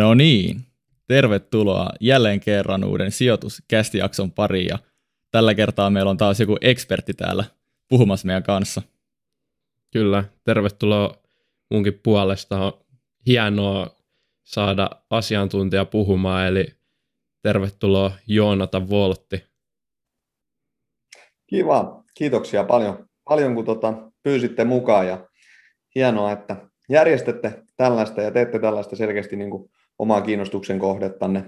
No niin, tervetuloa jälleen kerran uuden sijoituskästijakson pariin ja tällä kertaa meillä on taas joku ekspertti täällä puhumassa meidän kanssa. Kyllä, tervetuloa munkin puolesta. On hienoa saada asiantuntija puhumaan, eli tervetuloa Joonata Voltti. Kiva, kiitoksia paljon, paljon kun tota, pyysitte mukaan ja hienoa, että järjestätte tällaista ja teette tällaista selkeästi niin kuin omaa kiinnostuksen kohdettanne.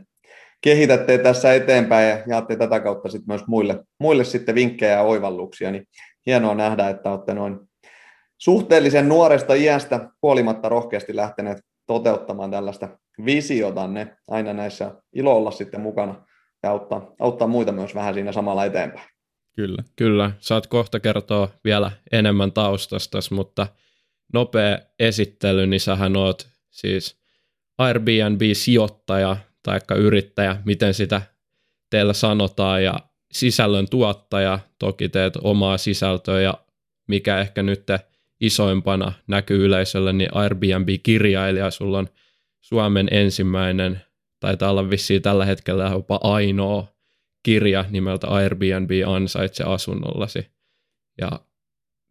Kehitätte tässä eteenpäin ja jaatte tätä kautta sitten myös muille, muille sitten vinkkejä ja oivalluksia, niin hienoa nähdä, että olette noin suhteellisen nuoresta iästä huolimatta rohkeasti lähteneet toteuttamaan tällaista visiotanne aina näissä ilo olla sitten mukana ja auttaa, auttaa muita myös vähän siinä samalla eteenpäin. Kyllä. Kyllä, saat kohta kertoa vielä enemmän taustasta, mutta nopea esittely, niin sähän oot siis Airbnb-sijoittaja tai yrittäjä, miten sitä teillä sanotaan, ja sisällön tuottaja, toki teet omaa sisältöä, ja mikä ehkä nyt isoimpana näkyy yleisölle, niin Airbnb-kirjailija, sulla on Suomen ensimmäinen, taitaa olla vissiin tällä hetkellä jopa ainoa kirja nimeltä Airbnb ansaitse asunnollasi. Ja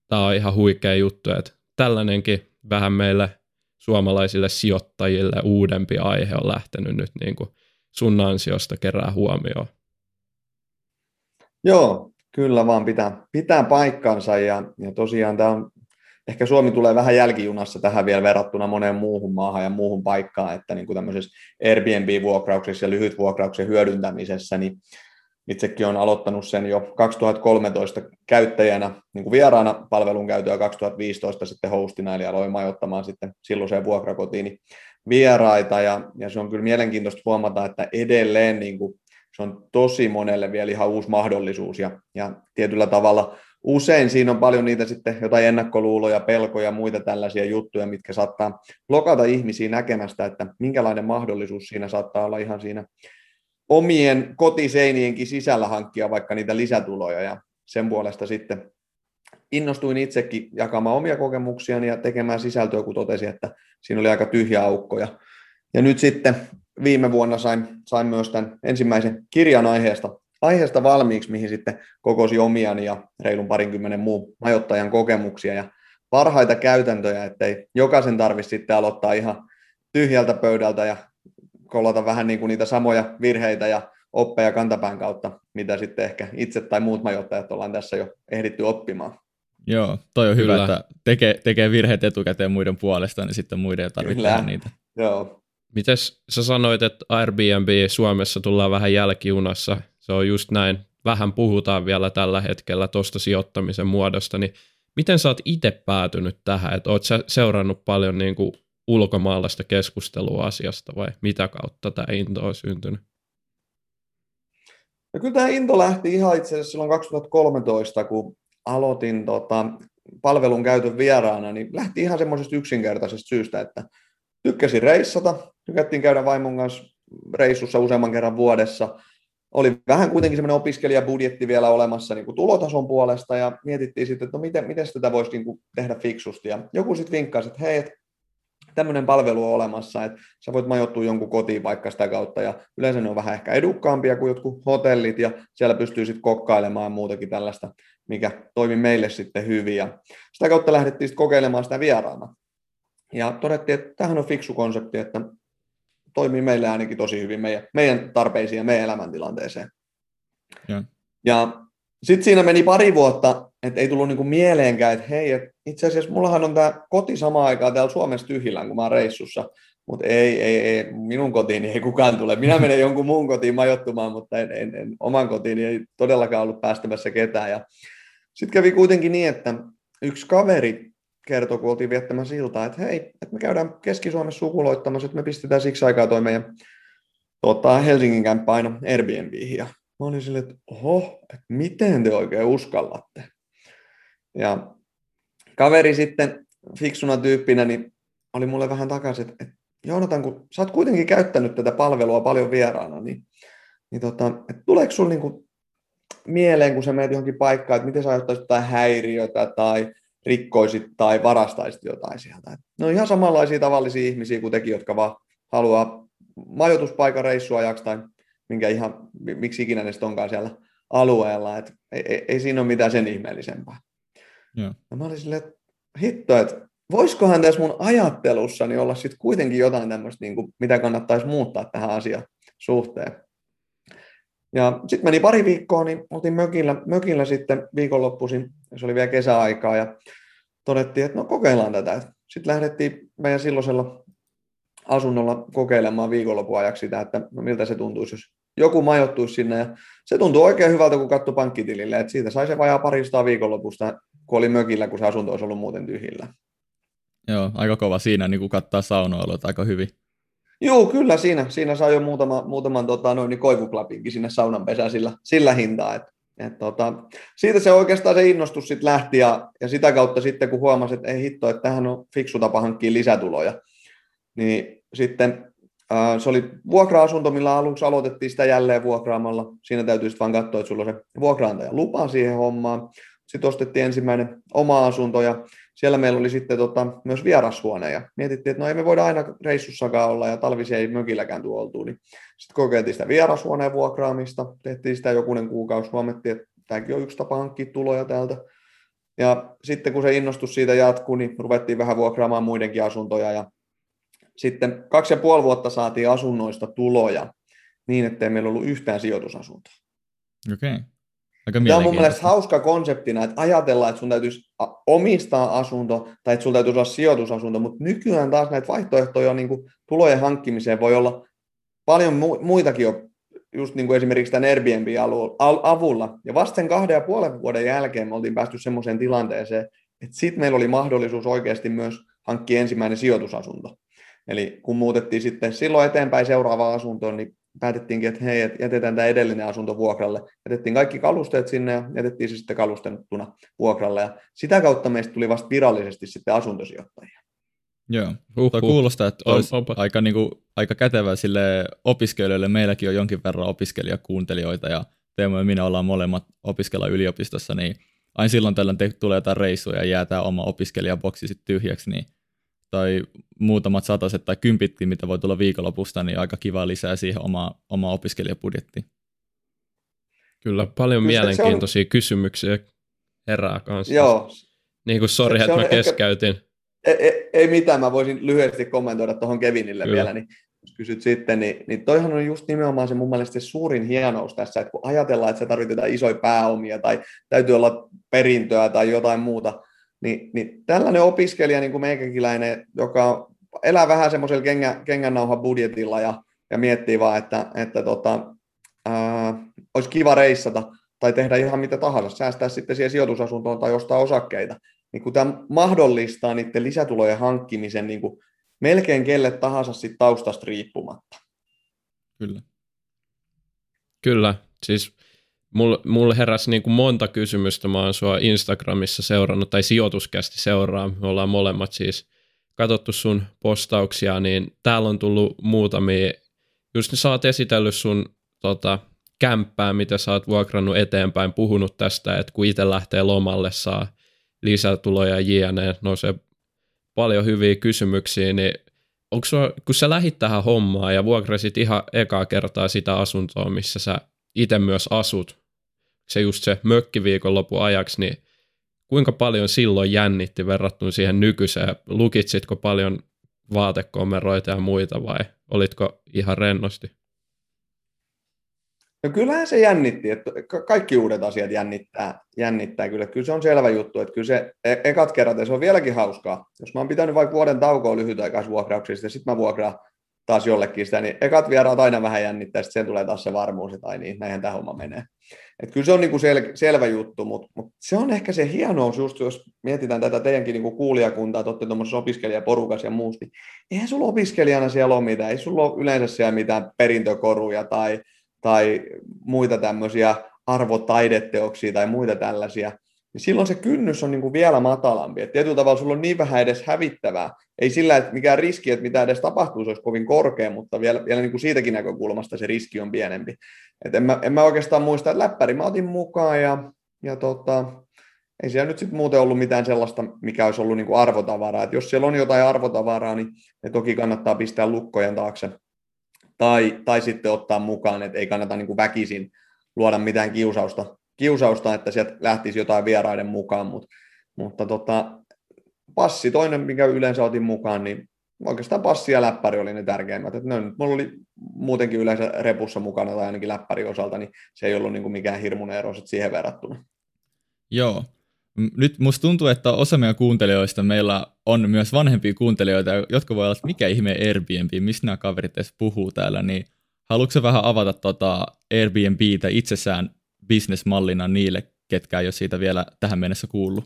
tämä on ihan huikea juttu, että tällainenkin vähän meille suomalaisille sijoittajille uudempi aihe on lähtenyt nyt niin kuin sun ansiosta kerää huomioon. Joo, kyllä vaan pitää, pitää paikkansa ja, ja tosiaan tämä on, ehkä Suomi tulee vähän jälkijunassa tähän vielä verrattuna moneen muuhun maahan ja muuhun paikkaan, että niin kuin tämmöisessä Airbnb-vuokrauksessa ja lyhytvuokrauksen hyödyntämisessä, niin itsekin olen aloittanut sen jo 2013 käyttäjänä niin kuin vieraana palvelun käytöä 2015 sitten hostina, eli aloin majoittamaan sitten silloiseen vuokrakotiin vieraita, ja, ja se on kyllä mielenkiintoista huomata, että edelleen niin kuin, se on tosi monelle vielä ihan uusi mahdollisuus, ja, ja tietyllä tavalla usein siinä on paljon niitä sitten jotain ennakkoluuloja, pelkoja ja muita tällaisia juttuja, mitkä saattaa lokata ihmisiä näkemästä, että minkälainen mahdollisuus siinä saattaa olla ihan siinä omien kotiseinienkin sisällä hankkia vaikka niitä lisätuloja ja sen puolesta sitten innostuin itsekin jakamaan omia kokemuksiani ja tekemään sisältöä, kun totesin, että siinä oli aika tyhjä aukko. Ja, nyt sitten viime vuonna sain, sain myös tämän ensimmäisen kirjan aiheesta, aiheesta valmiiksi, mihin sitten kokosi omiani ja reilun parinkymmenen muun majoittajan kokemuksia ja parhaita käytäntöjä, ettei jokaisen tarvitse sitten aloittaa ihan tyhjältä pöydältä ja kollata vähän niin kuin niitä samoja virheitä ja oppeja kantapään kautta, mitä sitten ehkä itse tai muut majoittajat ollaan tässä jo ehditty oppimaan. Joo, toi on Kyllä. hyvä, että tekee, tekee virheet etukäteen muiden puolesta, niin sitten muiden ei tarvitse tehdä niitä. Joo. Mites sä sanoit, että Airbnb Suomessa tullaan vähän jälkijunassa, se on just näin, vähän puhutaan vielä tällä hetkellä tuosta sijoittamisen muodosta, niin miten sä oot itse päätynyt tähän, että oot sä seurannut paljon niin kuin ulkomaalaista keskustelua asiasta vai mitä kautta tämä into on syntynyt? No kyllä tämä into lähti ihan itse asiassa silloin 2013, kun aloitin tota, palvelun käytön vieraana, niin lähti ihan semmoisesta yksinkertaisesta syystä, että tykkäsin reissata, tykättiin käydä vaimon kanssa reissussa useamman kerran vuodessa, oli vähän kuitenkin semmoinen opiskelijabudjetti vielä olemassa niin kuin tulotason puolesta ja mietittiin sitten, että no miten, miten tätä voisi niin kuin tehdä fiksusti. Ja joku sitten vinkkasi, että hei, tämmöinen palvelu on olemassa, että sä voit majoittua jonkun kotiin vaikka sitä kautta, ja yleensä ne on vähän ehkä edukkaampia kuin jotkut hotellit, ja siellä pystyy sitten kokkailemaan muutakin tällaista, mikä toimi meille sitten hyvin, ja sitä kautta lähdettiin sitten kokeilemaan sitä vieraana. Ja todettiin, että tämähän on fiksu konsepti, että toimii meille ainakin tosi hyvin meidän, meidän tarpeisiin ja meidän elämäntilanteeseen. Ja, ja sitten siinä meni pari vuotta, että ei tullut niinku mieleenkään, että hei, et itse asiassa mullahan on tämä koti samaan aikaan täällä Suomessa tyhjillään, kun mä oon reissussa. Mutta ei, ei, ei, minun kotiin ei kukaan tule. Minä menen jonkun muun kotiin majoittumaan, mutta en, en, en, oman kotiin ei todellakaan ollut päästämässä ketään. Sitten kävi kuitenkin niin, että yksi kaveri kertoi, kun oltiin viettämään siltaa, että hei, että me käydään Keski-Suomessa sukuloittamassa, että me pistetään siksi aikaa toi meidän tota, Helsingin kämppä aina Airbnbihin. Ja mä olin silleen, että oho, että miten te oikein uskallatte? Ja kaveri sitten fiksuna tyyppinä niin oli mulle vähän takaisin, että, Joonatan, kun sä oot kuitenkin käyttänyt tätä palvelua paljon vieraana, niin, niin tota, että tuleeko sulla niin mieleen, kun sä menet johonkin paikkaan, että miten sä ajattaisit jotain häiriötä tai rikkoisit tai varastaisit jotain sieltä. Ne on ihan samanlaisia tavallisia ihmisiä kuin tekin, jotka vaan haluaa majoituspaikan reissuajaksi tai minkä ihan, miksi ikinä ne onkaan siellä alueella, että ei, ei, ei siinä ole mitään sen ihmeellisempää. Joo. Ja mä olin silleen, että hitto, että voisikohan tässä mun ajattelussani olla sitten kuitenkin jotain tämmöistä, niin mitä kannattaisi muuttaa tähän asiaan suhteen. Ja sitten meni pari viikkoa, niin oltiin mökillä, mökillä sitten viikonloppuisin, se oli vielä kesäaikaa, ja todettiin, että no kokeillaan tätä. Sitten lähdettiin meidän silloisella asunnolla kokeilemaan viikonlopun ajaksi sitä, että no miltä se tuntuisi, jos joku majoittuisi sinne. Ja se tuntui oikein hyvältä, kun katsoi pankkitilille, että siitä sai se vajaa paristaa viikonlopusta, kun oli mökillä, kun se asunto olisi ollut muuten tyhjillä. Joo, aika kova siinä, niin kuin kattaa saunoilua aika hyvin. Joo, kyllä siinä, siinä sai jo muutama, muutaman tota, noin, niin koivuklapinkin sinne saunan pesään sillä, sillä hintaa. Et, et, tota, siitä se oikeastaan se innostus sitten lähti ja, ja, sitä kautta sitten kun huomasi, että ei hitto, että tähän on fiksu tapa hankkia lisätuloja, niin sitten äh, se oli vuokra-asunto, millä aluksi aloitettiin sitä jälleen vuokraamalla. Siinä täytyy sitten vaan katsoa, että sulla on se vuokraantaja lupa siihen hommaan. Sitten ostettiin ensimmäinen oma asunto ja siellä meillä oli sitten tota, myös vierashuone ja mietittiin, että no ei me voida aina reissussakaan olla ja talvisia ei mökilläkään tuoltu. Niin sitten kokeiltiin sitä vierashuoneen vuokraamista, tehtiin sitä jokunen kuukausi, huomattiin, että tämäkin on yksi tapa hankkia tuloja täältä. Ja sitten kun se innostus siitä jatkuu, niin ruvettiin vähän vuokraamaan muidenkin asuntoja ja sitten kaksi ja puoli vuotta saatiin asunnoista tuloja niin, ettei meillä ollut yhtään sijoitusasuntoa. Okei. Okay. Aika Tämä on mun mielestä hauska konseptina, että ajatellaan, että sun täytyisi omistaa asunto tai että sulla täytyisi olla sijoitusasunto, mutta nykyään taas näitä vaihtoehtoja niin kuin tulojen hankkimiseen voi olla paljon muitakin jo, just niin kuin esimerkiksi tämän Airbnb-avulla. Ja vasta sen kahden ja puolen vuoden jälkeen me oltiin päästy semmoiseen tilanteeseen, että sitten meillä oli mahdollisuus oikeasti myös hankkia ensimmäinen sijoitusasunto. Eli kun muutettiin sitten silloin eteenpäin seuraavaan asuntoon, niin päätettiinkin, että hei, että jätetään tämä edellinen asunto vuokralle. Jätettiin kaikki kalusteet sinne ja jätettiin se sitten kalustettuna vuokralle. Ja sitä kautta meistä tuli vasta virallisesti sitten asuntosijoittajia. Joo, uh, Tuo kuulostaa, että olisi Opa. aika, niin kuin, aika kätevä sille opiskelijoille. Meilläkin on jonkin verran opiskelijakuuntelijoita ja Teemu ja minä ollaan molemmat opiskella yliopistossa, niin aina silloin tällöin te, tulee jotain reissuja ja jää tämä oma opiskelijaboksi sitten tyhjäksi, niin tai muutamat sataset tai kympitkin, mitä voi tulla viikonlopusta, niin aika kiva lisää siihen omaa, omaa opiskelijapudjettiin. Kyllä, paljon Kyllä mielenkiintoisia on... kysymyksiä herää kanssa. Joo. Niin kuin sori, että mä keskeytin. Ehkä... Ei, ei, ei mitään, mä voisin lyhyesti kommentoida tuohon Kevinille Kyllä. vielä, niin jos kysyt sitten, niin, niin toihan on just nimenomaan se mun mielestä se suurin hienous tässä, että kun ajatellaan, että se tarvitaan isoja pääomia tai täytyy olla perintöä tai jotain muuta, niin, niin tällainen opiskelija, niin kuin meikäkiläinen, joka elää vähän semmoisella kengä, kengännauhan budjetilla ja, ja miettii vaan, että, että tota, ää, olisi kiva reissata tai tehdä ihan mitä tahansa, säästää sitten siihen sijoitusasuntoon tai ostaa osakkeita, niin kun tämä mahdollistaa niiden lisätulojen hankkimisen niin kuin melkein kelle tahansa sit taustasta riippumatta. Kyllä. Kyllä, siis Mulla mul heräsi niin kuin monta kysymystä, mä oon sua Instagramissa seurannut, tai sijoituskästi seuraa, me ollaan molemmat siis katsottu sun postauksia, niin täällä on tullut muutamia, just sä oot esitellyt sun tota, kämppää, mitä sä oot vuokrannut eteenpäin, puhunut tästä, että kun itse lähtee lomalle, saa lisätuloja jne, nousee paljon hyviä kysymyksiä, niin onko sua, kun sä lähit tähän hommaan ja vuokrasit ihan ekaa kertaa sitä asuntoa, missä sä itse myös asut, se just se mökkiviikonlopun ajaksi, niin kuinka paljon silloin jännitti verrattuna siihen nykyiseen? Lukitsitko paljon vaatekomeroita ja muita vai olitko ihan rennosti? No kyllähän se jännitti, että kaikki uudet asiat jännittää, jännittää kyllä. Kyllä se on selvä juttu, että kyllä se e- ekat kerrat, ja se on vieläkin hauskaa. Jos mä oon pitänyt vaikka vuoden taukoa lyhytaikaisvuokrauksista, ja sitten mä vuokraan taas jollekin sitä, niin ekat vieraat aina vähän jännittää, sitten tulee taas se varmuus, että ai niin, näinhän tämä homma menee. Et kyllä se on niinku sel- selvä juttu, mutta mut se on ehkä se hienous, just jos mietitään tätä teidänkin niinku kuulijakuntaa, että olette tuommoisessa opiskelijaporukassa ja muusta, niin eihän sulla opiskelijana siellä ole mitään, ei sulla ole yleensä siellä mitään perintökoruja tai, tai muita tämmöisiä arvotaideteoksia tai muita tällaisia, niin silloin se kynnys on niin kuin vielä matalampi. Et tietyllä tavalla sulla on niin vähän edes hävittävää. Ei sillä, että mikään riski, että mitä edes tapahtuu, se olisi kovin korkea, mutta vielä, vielä niin kuin siitäkin näkökulmasta se riski on pienempi. Et en, mä, en mä oikeastaan muista, että läppäri mä otin mukaan ja, ja tota, ei siellä nyt sitten muuten ollut mitään sellaista, mikä olisi ollut niin kuin arvotavaraa. Et jos siellä on jotain arvotavaraa, niin ne toki kannattaa pistää lukkojen taakse, tai, tai sitten ottaa mukaan, että ei kannata niin kuin väkisin luoda mitään kiusausta, kiusausta, että sieltä lähtisi jotain vieraiden mukaan, Mut, mutta tota, passi, toinen, mikä yleensä otin mukaan, niin oikeastaan passi ja läppäri oli ne tärkeimmät. Et ne mulla oli muutenkin yleensä repussa mukana tai ainakin läppäri osalta, niin se ei ollut niin kuin mikään hirmuinen ero siihen verrattuna. Joo. Nyt musta tuntuu, että osa meidän kuuntelijoista meillä on myös vanhempia kuuntelijoita, jotka voi olla, että mikä ihme Airbnb, mistä nämä kaverit edes puhuu täällä, niin haluatko vähän avata tota Airbnbtä itsessään bisnesmallina niille, ketkä ei ole siitä vielä tähän mennessä kuullut?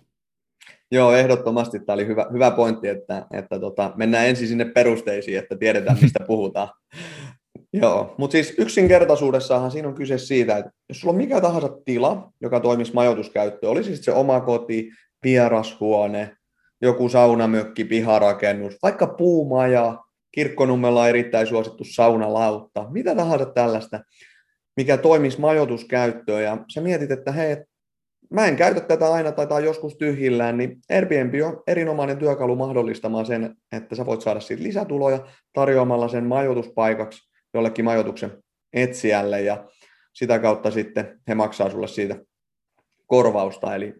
Joo, ehdottomasti tämä oli hyvä, hyvä pointti, että, että tota, mennään ensin sinne perusteisiin, että tiedetään, mistä puhutaan. Joo, mutta siis yksinkertaisuudessahan siinä on kyse siitä, että jos sulla on mikä tahansa tila, joka toimisi majoituskäyttöön, olisi siis se oma koti, vierashuone, joku saunamökki, piharakennus, vaikka puumaja, kirkkonummella on erittäin suosittu saunalautta, mitä tahansa tällaista, mikä toimisi majoituskäyttöön, ja sä mietit, että hei, mä en käytä tätä aina tai tämä joskus tyhjillään, niin Airbnb on erinomainen työkalu mahdollistamaan sen, että sä voit saada siitä lisätuloja tarjoamalla sen majoituspaikaksi jollekin majoituksen etsijälle ja sitä kautta sitten he maksaa sulle siitä korvausta. Eli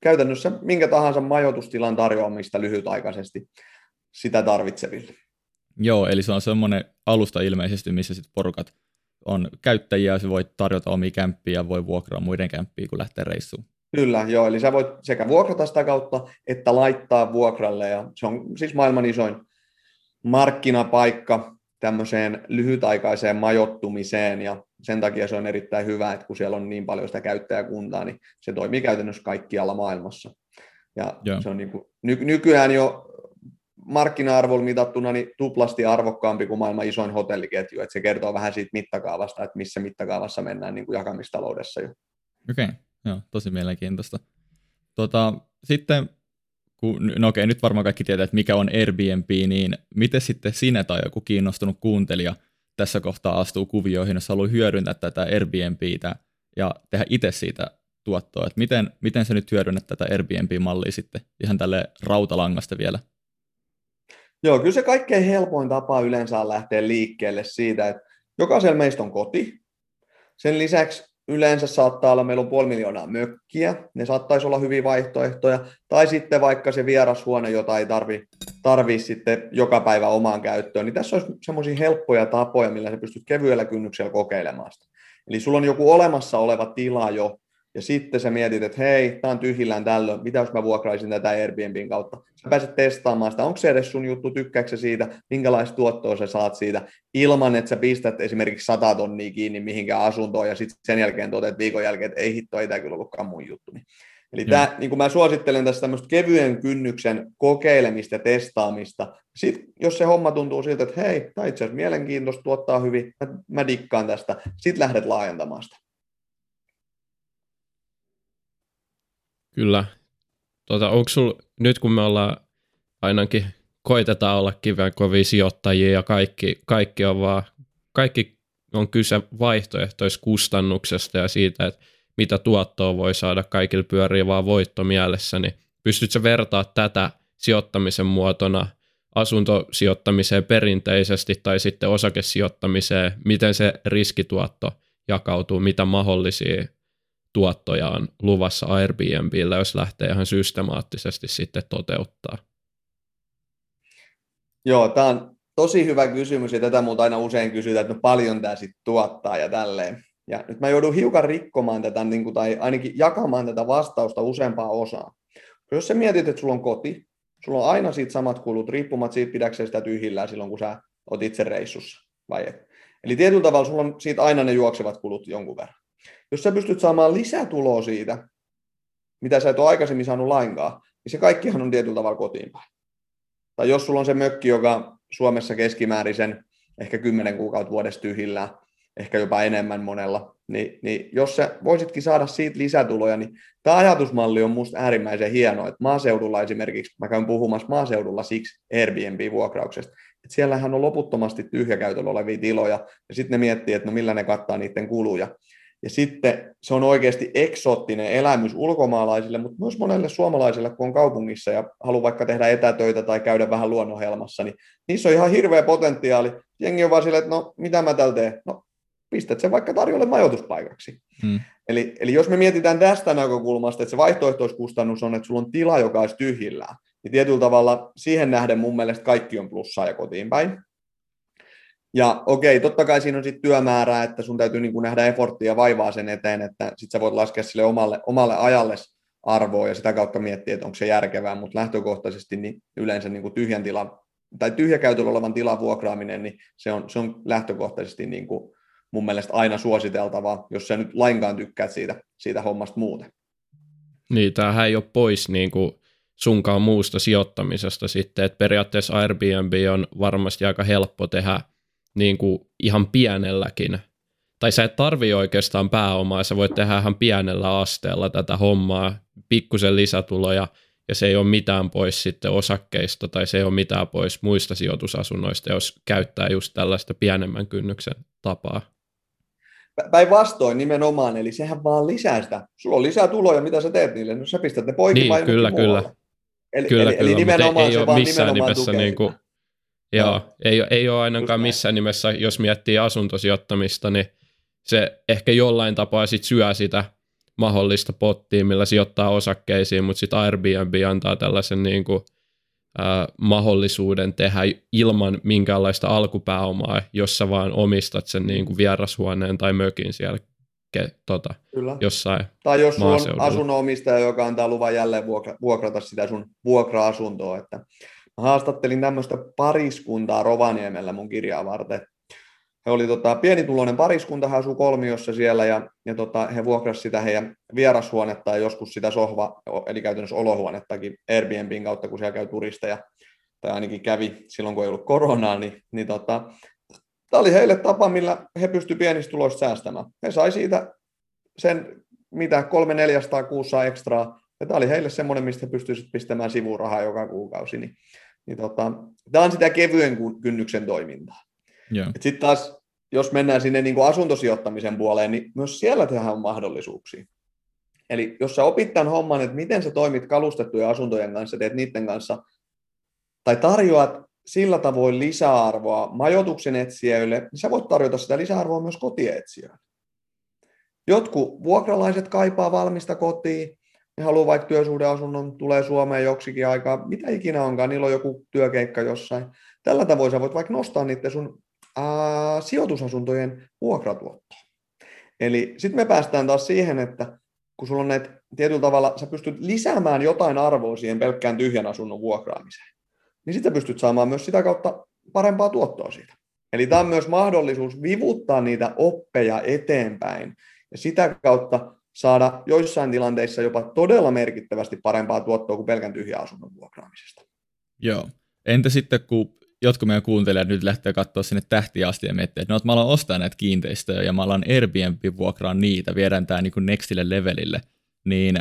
käytännössä minkä tahansa majoitustilan tarjoamista lyhytaikaisesti sitä tarvitseville. Joo, eli se on semmoinen alusta ilmeisesti, missä sitten porukat on käyttäjiä, se voi tarjota omia kämppiä ja voi vuokraa muiden kämppiä, kun lähtee reissuun. Kyllä, joo, eli sä voit sekä vuokrata sitä kautta, että laittaa vuokralle, ja se on siis maailman isoin markkinapaikka tämmöiseen lyhytaikaiseen majottumiseen, ja sen takia se on erittäin hyvä, että kun siellä on niin paljon sitä käyttäjäkuntaa, niin se toimii käytännössä kaikkialla maailmassa. Ja Joo. se on niin kuin, ny- nykyään jo markkina-arvolla mitattuna niin tuplasti arvokkaampi kuin maailman isoin hotelliketju, että se kertoo vähän siitä mittakaavasta, että missä mittakaavassa mennään niin kuin jakamistaloudessa jo. Okei, okay. joo, tosi mielenkiintoista. Tota, sitten, kun, no okei, nyt varmaan kaikki tietää, että mikä on Airbnb, niin miten sitten sinä tai joku kiinnostunut kuuntelija tässä kohtaa astuu kuvioihin, jos haluaa hyödyntää tätä Airbnbtä ja tehdä itse siitä tuottoa, että miten, miten se nyt hyödynnät tätä Airbnb-mallia sitten ihan tälle rautalangasta vielä? Joo, kyllä se kaikkein helpoin tapa yleensä on lähteä liikkeelle siitä, että jokaisella meistä on koti. Sen lisäksi yleensä saattaa olla, meillä on puoli miljoonaa mökkiä, ne saattaisi olla hyviä vaihtoehtoja, tai sitten vaikka se vierashuone, jota ei tarvi, tarvi sitten joka päivä omaan käyttöön, niin tässä olisi semmoisia helppoja tapoja, millä sä pystyt kevyellä kynnyksellä kokeilemaan sitä. Eli sulla on joku olemassa oleva tila jo, ja sitten sä mietit, että hei, tämä on tyhjillään tällöin, mitä jos mä vuokraisin tätä Airbnbin kautta. Sä pääset testaamaan sitä, onko se edes sun juttu, tykkääkö siitä, minkälaista tuottoa sä saat siitä, ilman että sä pistät esimerkiksi 100 tonnia kiinni mihinkään asuntoon, ja sitten sen jälkeen toteat viikon jälkeen, että ei hitto, ei tämä kyllä ollutkaan mun juttu. Eli tämä, niin kuin mä suosittelen tässä tämmöistä kevyen kynnyksen kokeilemista ja testaamista. Sitten jos se homma tuntuu siltä, että hei, tämä itse asiassa mielenkiintoista, tuottaa hyvin, mä, mä dikkaan tästä, sitten lähdet laajentamaan sitä. Kyllä. Tota, onko sul, nyt kun me ollaan ainakin koitetaan olla kiven kovia sijoittajia ja kaikki, kaikki on vaan, kaikki on kyse vaihtoehtoiskustannuksesta ja siitä, että mitä tuottoa voi saada kaikille pyörii vaan voitto mielessä, niin pystytkö vertaa tätä sijoittamisen muotona asuntosijoittamiseen perinteisesti tai sitten osakesijoittamiseen, miten se riskituotto jakautuu, mitä mahdollisia tuottoja on luvassa Airbnbillä, jos lähtee ihan systemaattisesti sitten toteuttaa? Joo, tämä on tosi hyvä kysymys ja tätä muuta aina usein kysytään, että no paljon tämä sitten tuottaa ja tälleen. Ja nyt mä joudun hiukan rikkomaan tätä, niin kuin, tai ainakin jakamaan tätä vastausta useampaa osaa. Jos sä mietit, että sulla on koti, sulla on aina siitä samat kulut, riippumatta siitä, pidäksä sitä tyhjillään silloin, kun sä oot itse reissussa, vai et. Eli tietyllä tavalla sulla on siitä aina ne juoksevat kulut jonkun verran. Jos sä pystyt saamaan lisätuloa siitä, mitä sä et ole aikaisemmin saanut lainkaan, niin se kaikkihan on tietyllä tavalla kotiin päin. Tai jos sulla on se mökki, joka Suomessa keskimäärisen ehkä 10 kuukautta vuodessa tyhjillä, ehkä jopa enemmän monella, niin, niin jos sä voisitkin saada siitä lisätuloja, niin tämä ajatusmalli on minusta äärimmäisen hieno, että maaseudulla esimerkiksi, mä käyn puhumassa maaseudulla siksi Airbnb-vuokrauksesta, että siellähän on loputtomasti tyhjäkäytöllä olevia tiloja, ja sitten ne miettii, että no millä ne kattaa niiden kuluja. Ja sitten se on oikeasti eksoottinen elämys ulkomaalaisille, mutta myös monelle suomalaiselle, kun on kaupungissa ja haluaa vaikka tehdä etätöitä tai käydä vähän luonnonhelmassa, niin niissä on ihan hirveä potentiaali. Jengi on vaan silleen, että no mitä mä täällä teen? No pistät sen vaikka tarjolle majoituspaikaksi. Hmm. Eli, eli jos me mietitään tästä näkökulmasta, että se vaihtoehtoiskustannus on, että sulla on tila, joka olisi tyhjillään, niin tietyllä tavalla siihen nähden mun mielestä kaikki on plussaa ja kotiin päin. Ja okei, totta kai siinä on sitten työmäärää, että sun täytyy niin nähdä efforttia ja vaivaa sen eteen, että sitten sä voit laskea sille omalle, omalle ajalle arvoa ja sitä kautta miettiä, että onko se järkevää, mutta lähtökohtaisesti niin yleensä niin kuin tyhjän tilan tai tyhjäkäytöllä olevan tilan vuokraaminen, niin se on, se on lähtökohtaisesti niin kuin mun mielestä aina suositeltavaa, jos sä nyt lainkaan tykkäät siitä, siitä hommasta muuten. Niin, tämähän ei ole pois niin kuin sunkaan muusta sijoittamisesta sitten, että periaatteessa Airbnb on varmasti aika helppo tehdä niin kuin ihan pienelläkin. Tai sä et tarvii oikeastaan pääomaa, sä voit tehdä ihan pienellä asteella tätä hommaa, pikkusen lisätuloja, ja se ei ole mitään pois sitten osakkeista, tai se ei ole mitään pois muista sijoitusasunnoista, jos käyttää just tällaista pienemmän kynnyksen tapaa. Päinvastoin nimenomaan, eli sehän vaan lisää sitä. Sulla on lisää tuloja, mitä sä teet niille? No sä pistät ne poikimaan niin, kyllä, kyllä. Eli, kyllä, eli, kyllä, eli nimenomaan ei, ei se ole missään nimessä niin kuin, Joo, ei, ei ole ainakaan missään nimessä, jos miettii asuntosijoittamista, niin se ehkä jollain tapaa sit syö sitä mahdollista pottia, millä sijoittaa osakkeisiin, mutta sitten Airbnb antaa tällaisen niin kuin, äh, mahdollisuuden tehdä ilman minkäänlaista alkupääomaa, jos sä vaan omistat sen niin kuin vierashuoneen tai mökin siellä ke, tota, Kyllä. jossain Tai jos sulla on asunnon omistaja, joka antaa luvan jälleen vuokra, vuokrata sitä sun vuokra-asuntoa, että haastattelin tämmöistä pariskuntaa Rovaniemellä mun kirjaa varten. He oli tota, pienituloinen pariskunta, he asuu kolmiossa siellä ja, ja tota, he vuokrasivat sitä heidän vierashuonetta ja joskus sitä sohva, eli käytännössä olohuonettakin Airbnbin kautta, kun siellä käy turisteja, tai ainakin kävi silloin, kun ei ollut koronaa, niin, niin tota, tämä oli heille tapa, millä he pystyivät pienistä tuloista säästämään. He sai siitä sen, mitä kolme neljästä kuussa ekstraa, ja tämä oli heille semmoinen, mistä he pystyisivät pistämään sivurahaa joka kuukausi. Niin niin tota, tämä on sitä kevyen kynnyksen toimintaa. Yeah. Sitten taas, jos mennään sinne niin kuin asuntosijoittamisen puoleen, niin myös siellä tehdään mahdollisuuksia. Eli jos sä opit tämän homman, että miten sä toimit kalustettujen asuntojen kanssa, teet niiden kanssa, tai tarjoat sillä tavoin lisäarvoa majoituksen etsijöille, niin sä voit tarjota sitä lisäarvoa myös kotietsijöille. Jotkut vuokralaiset kaipaa valmista kotiin, ne haluaa vaikka työsuhdeasunnon, tulee Suomeen joksikin aikaa, mitä ikinä onkaan, niillä on joku työkeikka jossain. Tällä tavoin sä voit vaikka nostaa niiden sun ää, sijoitusasuntojen vuokratuottoa. Eli sitten me päästään taas siihen, että kun sulla on näitä tietyllä tavalla, sä pystyt lisäämään jotain arvoa siihen pelkkään tyhjän asunnon vuokraamiseen, niin sitten pystyt saamaan myös sitä kautta parempaa tuottoa siitä. Eli tämä on myös mahdollisuus vivuttaa niitä oppeja eteenpäin ja sitä kautta saada joissain tilanteissa jopa todella merkittävästi parempaa tuottoa kuin pelkän tyhjä asunnon vuokraamisesta. Joo. Entä sitten, kun jotkut meidän kuuntelijat nyt lähtee katsoa sinne tähtiä asti ja miettiä, että no, että mä alan ostaa näitä kiinteistöjä ja mä alan Airbnb vuokraa niitä, viedään tämä niin nextille levelille, niin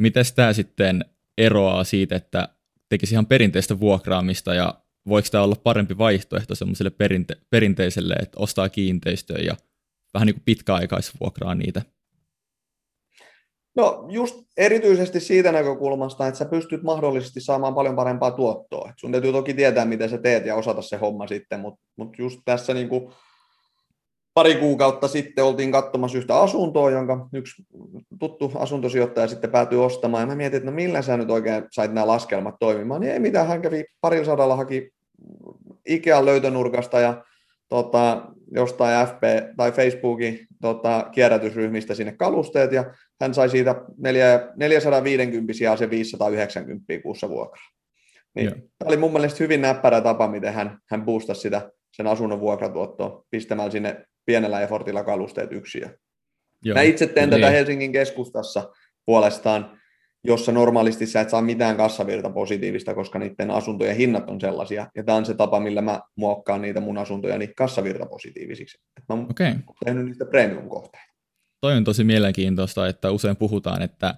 miten tämä sitten eroaa siitä, että tekisi ihan perinteistä vuokraamista ja voiko tämä olla parempi vaihtoehto semmoiselle perinte- perinteiselle, että ostaa kiinteistöjä ja vähän niin kuin pitkäaikaisvuokraa niitä? No just erityisesti siitä näkökulmasta, että sä pystyt mahdollisesti saamaan paljon parempaa tuottoa. sun täytyy toki tietää, miten sä teet ja osata se homma sitten, mutta mut just tässä niin kuin pari kuukautta sitten oltiin katsomassa yhtä asuntoa, jonka yksi tuttu asuntosijoittaja sitten päätyi ostamaan. Ja mä mietin, että no millä sä nyt oikein sait nämä laskelmat toimimaan. Niin ei mitään, hän kävi parilla sadalla haki Ikean löytönurkasta ja tota, jostain FP tai Facebookin tota, kierrätysryhmistä sinne kalusteet, ja hän sai siitä 450 ja se 590 kuussa vuokraa. Niin, tämä oli mun mielestä hyvin näppärä tapa, miten hän, hän boostasi sitä sen asunnon vuokratuottoa pistämällä sinne pienellä effortilla kalusteet yksin. Mä itse teen niin. tätä Helsingin keskustassa puolestaan jossa normaalisti sä et saa mitään kassavirta positiivista, koska niiden asuntojen hinnat on sellaisia. Ja tämä on se tapa, millä mä muokkaan niitä mun asuntoja niin kassavirta positiivisiksi. Mä oon okay. tehnyt niistä premium-kohteita. Toi on tosi mielenkiintoista, että usein puhutaan, että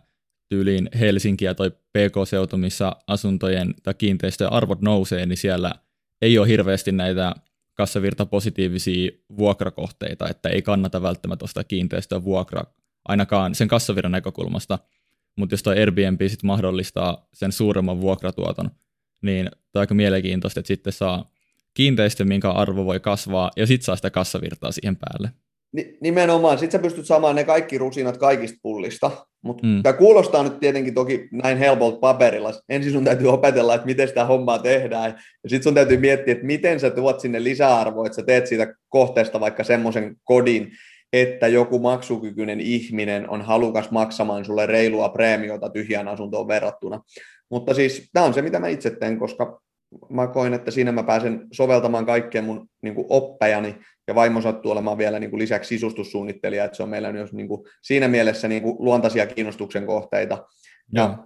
tyyliin Helsinki ja toi PK-seutu, missä asuntojen tai kiinteistöjen arvot nousee, niin siellä ei ole hirveästi näitä kassavirta positiivisia vuokrakohteita, että ei kannata välttämättä ostaa kiinteistöä vuokra ainakaan sen kassavirran näkökulmasta. Mutta jos tuo Airbnb sitten mahdollistaa sen suuremman vuokratuoton, niin tämä on aika mielenkiintoista, että sitten saa kiinteistö, minkä arvo voi kasvaa, ja sitten saa sitä kassavirtaa siihen päälle. Nimenomaan, sitten sä pystyt saamaan ne kaikki rusinat kaikista pullista, mutta mm. tämä kuulostaa nyt tietenkin toki näin helpolta paperilla. Ensin sun täytyy opetella, että miten sitä hommaa tehdään, ja sitten sun täytyy miettiä, että miten sä tuot sinne lisäarvoa, että sä teet siitä kohteesta vaikka semmoisen kodin, että joku maksukykyinen ihminen on halukas maksamaan sulle reilua preemiota tyhjään asuntoon verrattuna. Mutta siis tämä on se, mitä mä itse teen, koska mä koin, että siinä mä pääsen soveltamaan kaikkea mun niin kuin oppejani, ja vaimo sattuu olemaan vielä niin kuin lisäksi sisustussuunnittelija, että se on meillä myös niin kuin, siinä mielessä niin kuin luontaisia kiinnostuksen kohteita. Ja, ja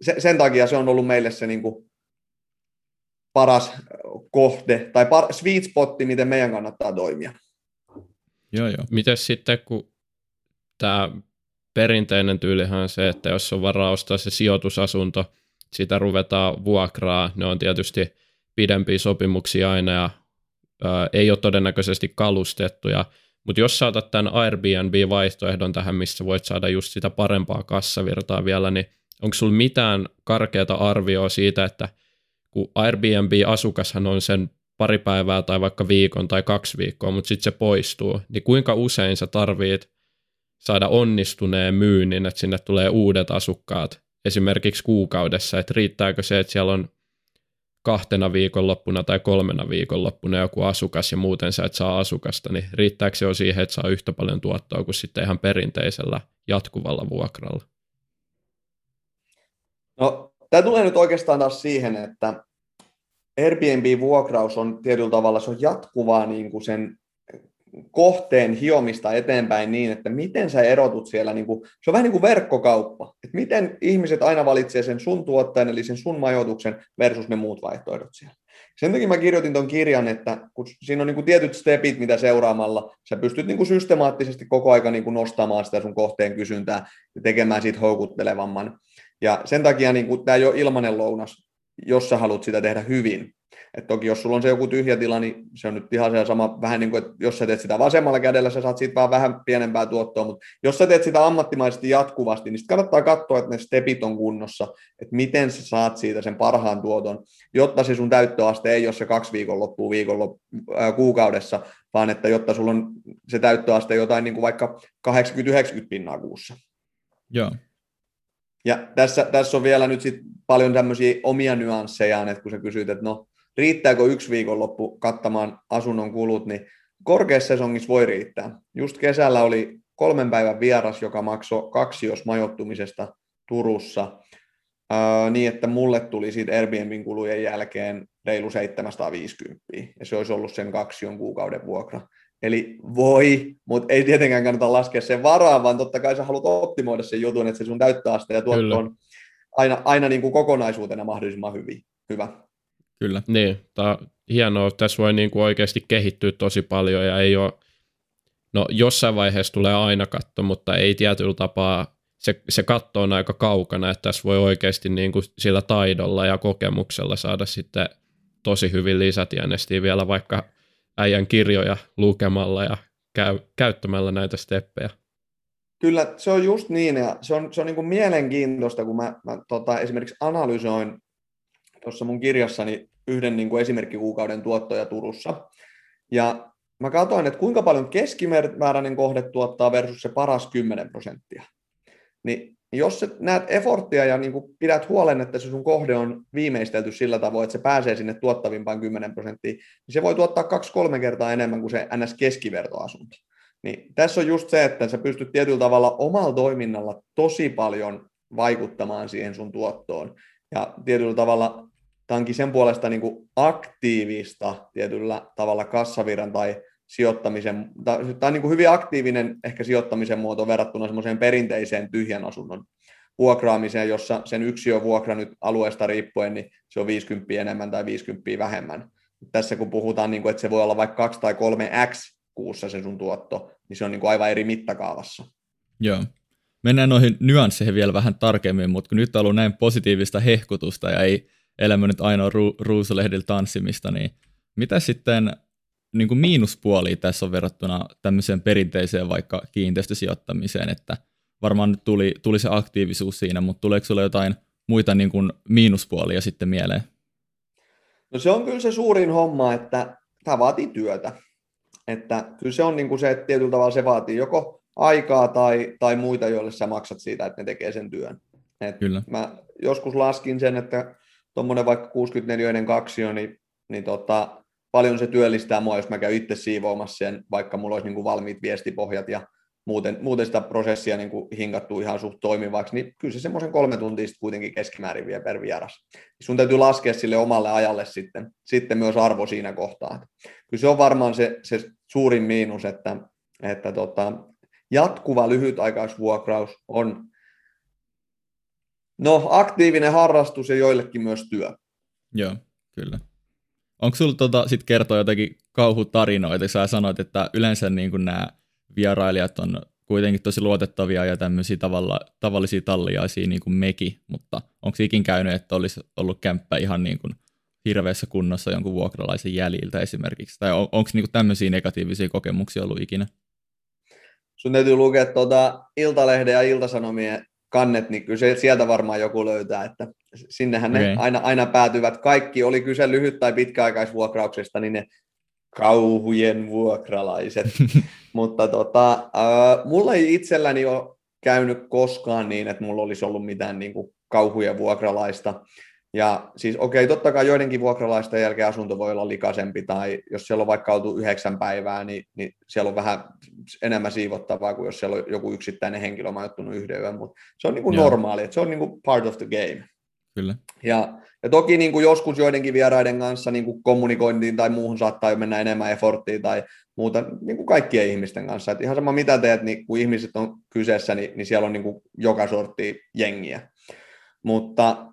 se, sen takia se on ollut meille se niin kuin paras kohde, tai par, sweet spotti, miten meidän kannattaa toimia. Joo, joo. Miten sitten, kun tämä perinteinen tyylihän on se, että jos on varaa ostaa se sijoitusasunto, sitä ruvetaan vuokraa, ne on tietysti pidempiä sopimuksia aina ja ää, ei ole todennäköisesti kalustettuja, mutta jos saatat tämän Airbnb-vaihtoehdon tähän, missä voit saada just sitä parempaa kassavirtaa vielä, niin onko sulla mitään karkeata arvioa siitä, että kun Airbnb-asukashan on sen pari päivää tai vaikka viikon tai kaksi viikkoa, mutta sitten se poistuu, niin kuinka usein sä tarvit saada onnistuneen myynnin, että sinne tulee uudet asukkaat esimerkiksi kuukaudessa, että riittääkö se, että siellä on kahtena viikonloppuna tai kolmena viikonloppuna joku asukas ja muuten sä et saa asukasta, niin riittääkö se jo siihen, että saa yhtä paljon tuottoa kuin sitten ihan perinteisellä jatkuvalla vuokralla? No, tämä tulee nyt oikeastaan taas siihen, että Airbnb-vuokraus on tietyllä tavalla se on jatkuvaa niin kuin sen kohteen hiomista eteenpäin niin, että miten sä erotut siellä, niin kuin, se on vähän niin kuin verkkokauppa, että miten ihmiset aina valitsee sen sun tuottajan, eli sen sun majoituksen versus ne muut vaihtoehdot siellä. Sen takia mä kirjoitin tuon kirjan, että kun siinä on niin kuin tietyt stepit, mitä seuraamalla sä pystyt niin kuin systemaattisesti koko aika niin nostamaan sitä sun kohteen kysyntää ja tekemään siitä houkuttelevamman. Ja sen takia niin tämä ei ole ilmainen lounas, jos sä haluat sitä tehdä hyvin. Et toki jos sulla on se joku tyhjä tila, niin se on nyt ihan se sama, vähän niin kuin, että jos sä teet sitä vasemmalla kädellä, sä saat siitä vaan vähän pienempää tuottoa, mutta jos sä teet sitä ammattimaisesti jatkuvasti, niin sitten kannattaa katsoa, että ne stepit on kunnossa, että miten sä saat siitä sen parhaan tuoton, jotta se sun täyttöaste ei ole se kaksi viikon loppuun viikon äh, kuukaudessa, vaan että jotta sulla on se täyttöaste jotain niin kuin vaikka 80-90 pinnaa kuussa. Joo. Ja tässä, tässä on vielä nyt sit paljon tämmöisiä omia nyanssejaan, että kun sä kysyt, että no riittääkö yksi viikonloppu kattamaan asunnon kulut, niin korkeassa sesongissa voi riittää. Just kesällä oli kolmen päivän vieras, joka maksoi kaksi jos majoittumisesta Turussa, ää, niin että mulle tuli siitä Airbnbin kulujen jälkeen reilu 750, ja se olisi ollut sen kaksi kuukauden vuokra. Eli voi, mutta ei tietenkään kannata laskea sen varaan, vaan totta kai sä haluat optimoida sen jutun, että se sun täyttöaste ja tuotto on aina, aina niin kuin kokonaisuutena mahdollisimman hyvin, hyvä. Kyllä. Niin, tämä on hienoa. Tässä voi niin kuin oikeasti kehittyä tosi paljon ja ei ole, no jossain vaiheessa tulee aina katto, mutta ei tietyllä tapaa, se, se katto on aika kaukana, että tässä voi oikeasti niin kuin sillä taidolla ja kokemuksella saada sitten tosi hyvin lisätienestiä vielä vaikka äijän kirjoja lukemalla ja käy, käyttämällä näitä steppejä. Kyllä, se on just niin, ja se on, se on niin kuin mielenkiintoista, kun mä, mä tota, esimerkiksi analysoin tuossa mun kirjassani yhden niin kuin esimerkkikuukauden tuottoja Turussa. Ja mä katsoin, että kuinka paljon keskimääräinen kohde tuottaa versus se paras 10 prosenttia. Niin jos sä näet efforttia ja niin pidät huolen, että se sun kohde on viimeistelty sillä tavoin, että se pääsee sinne tuottavimpaan 10 prosenttiin, niin se voi tuottaa kaksi-kolme kertaa enemmän kuin se NS-keskivertoasunto. Niin tässä on just se, että sä pystyt tietyllä tavalla omalla toiminnalla tosi paljon vaikuttamaan siihen sun tuottoon. Ja tietyllä tavalla tämä onkin sen puolesta niin aktiivista tietyllä tavalla kassavirran tai sijoittamisen, tämä on niin kuin hyvin aktiivinen ehkä sijoittamisen muoto verrattuna semmoiseen perinteiseen tyhjän asunnon vuokraamiseen, jossa sen yksi on nyt alueesta riippuen, niin se on 50 enemmän tai 50 vähemmän. Tässä kun puhutaan, niin kuin, että se voi olla vaikka 2 tai 3 x kuussa se sun tuotto, niin se on niin kuin aivan eri mittakaavassa. Joo. Mennään noihin nyansseihin vielä vähän tarkemmin, mutta kun nyt on ollut näin positiivista hehkutusta ja ei elämä nyt ainoa ru- ruusulehdillä tanssimista, niin mitä sitten niin kuin miinuspuolia tässä on verrattuna tämmöiseen perinteiseen vaikka kiinteistösijoittamiseen, että varmaan nyt tuli, tuli se aktiivisuus siinä, mutta tuleeko sinulle jotain muita niin kuin miinuspuolia sitten mieleen? No se on kyllä se suurin homma, että tämä vaatii työtä. Että kyllä se on niin kuin se, että tietyllä tavalla se vaatii joko aikaa tai, tai muita, joille sä maksat siitä, että ne tekee sen työn. Et kyllä. Mä joskus laskin sen, että tuommoinen vaikka 64 kaksio, niin, niin tota, paljon se työllistää mua, jos mä käyn itse siivoamassa sen, vaikka mulla olisi niin kuin valmiit viestipohjat ja muuten, muuten sitä prosessia niin kuin hinkattu ihan suht toimivaksi, niin kyllä se semmoisen kolme tuntia sitten kuitenkin keskimäärin vie per vieras. Sun täytyy laskea sille omalle ajalle sitten, sitten myös arvo siinä kohtaa. Kyllä se on varmaan se, se suurin miinus, että, että tota, jatkuva lyhytaikaisvuokraus on no, aktiivinen harrastus ja joillekin myös työ. Joo, kyllä. Onko sinulla tota, sit kertoa jotakin kauhutarinoita? Sä sanoit, että yleensä niin nämä vierailijat on kuitenkin tosi luotettavia ja tämmöisiä tavalla, tavallisia talliaisia niin kuin mekin, mutta onko ikin käynyt, että olisi ollut kämppä ihan niin kuin hirveässä kunnossa jonkun vuokralaisen jäljiltä esimerkiksi? Tai on, onko niin tämmöisiä negatiivisia kokemuksia ollut ikinä? Sun täytyy lukea tuota Iltalehden ja Iltasanomien kannet, niin kyllä se, sieltä varmaan joku löytää, että sinnehän okay. ne aina, aina päätyvät. Kaikki, oli kyse lyhyt- tai pitkäaikaisvuokrauksesta, niin ne kauhujen vuokralaiset. Mutta tota, äh, mulla ei itselläni ole käynyt koskaan niin, että mulla olisi ollut mitään niin kuin kauhujen vuokralaista. Ja siis okei, okay, totta kai joidenkin vuokralaisten jälkeen asunto voi olla likaisempi, tai jos siellä on vaikka oltu yhdeksän päivää, niin, niin siellä on vähän enemmän siivottavaa kuin jos siellä on joku yksittäinen henkilö majoittunut yhden yön, mutta se on niin kuin normaali, että se on niin kuin part of the game. Kyllä. Ja, ja toki niin kuin joskus joidenkin vieraiden kanssa niin kuin kommunikointiin tai muuhun saattaa jo mennä enemmän efforttia tai muuta niin kuin kaikkien ihmisten kanssa. Et ihan sama mitä teet, niin kun ihmiset on kyseessä, niin, niin siellä on niin kuin joka sortti jengiä. Mutta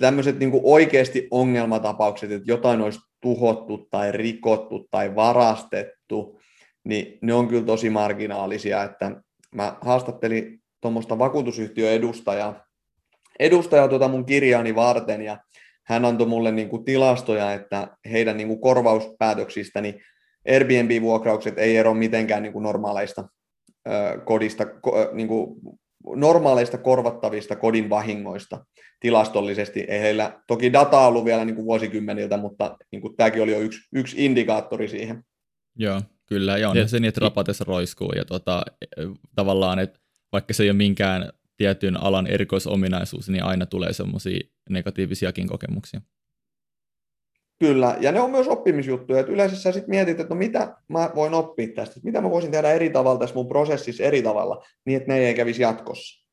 tämmöiset niin oikeasti ongelmatapaukset, että jotain olisi tuhottu tai rikottu tai varastettu, niin ne on kyllä tosi marginaalisia. Että mä haastattelin tuommoista vakuutusyhtiön edustajaa, edustaja tuota mun kirjaani varten ja hän antoi mulle niin kuin tilastoja, että heidän niin kuin korvauspäätöksistäni Airbnb-vuokraukset ei ero mitenkään niin kuin normaaleista kodista, niin kuin normaaleista korvattavista kodin vahingoista tilastollisesti. Ei heillä toki dataa ollut vielä niin kuin vuosikymmeniltä, mutta niin kuin tämäkin oli jo yksi, yksi indikaattori siihen. Joo, kyllä. Ja on se niin, että rapatessa roiskuu ja tota, tavallaan, että vaikka se ei ole minkään tietyn alan erikoisominaisuus, niin aina tulee semmoisia negatiivisiakin kokemuksia. Kyllä, ja ne on myös oppimisjuttuja, että yleensä sä sitten mietit, että no mitä mä voin oppia tästä, että mitä mä voisin tehdä eri tavalla tässä mun prosessissa eri tavalla, niin että ne ei kävisi jatkossa.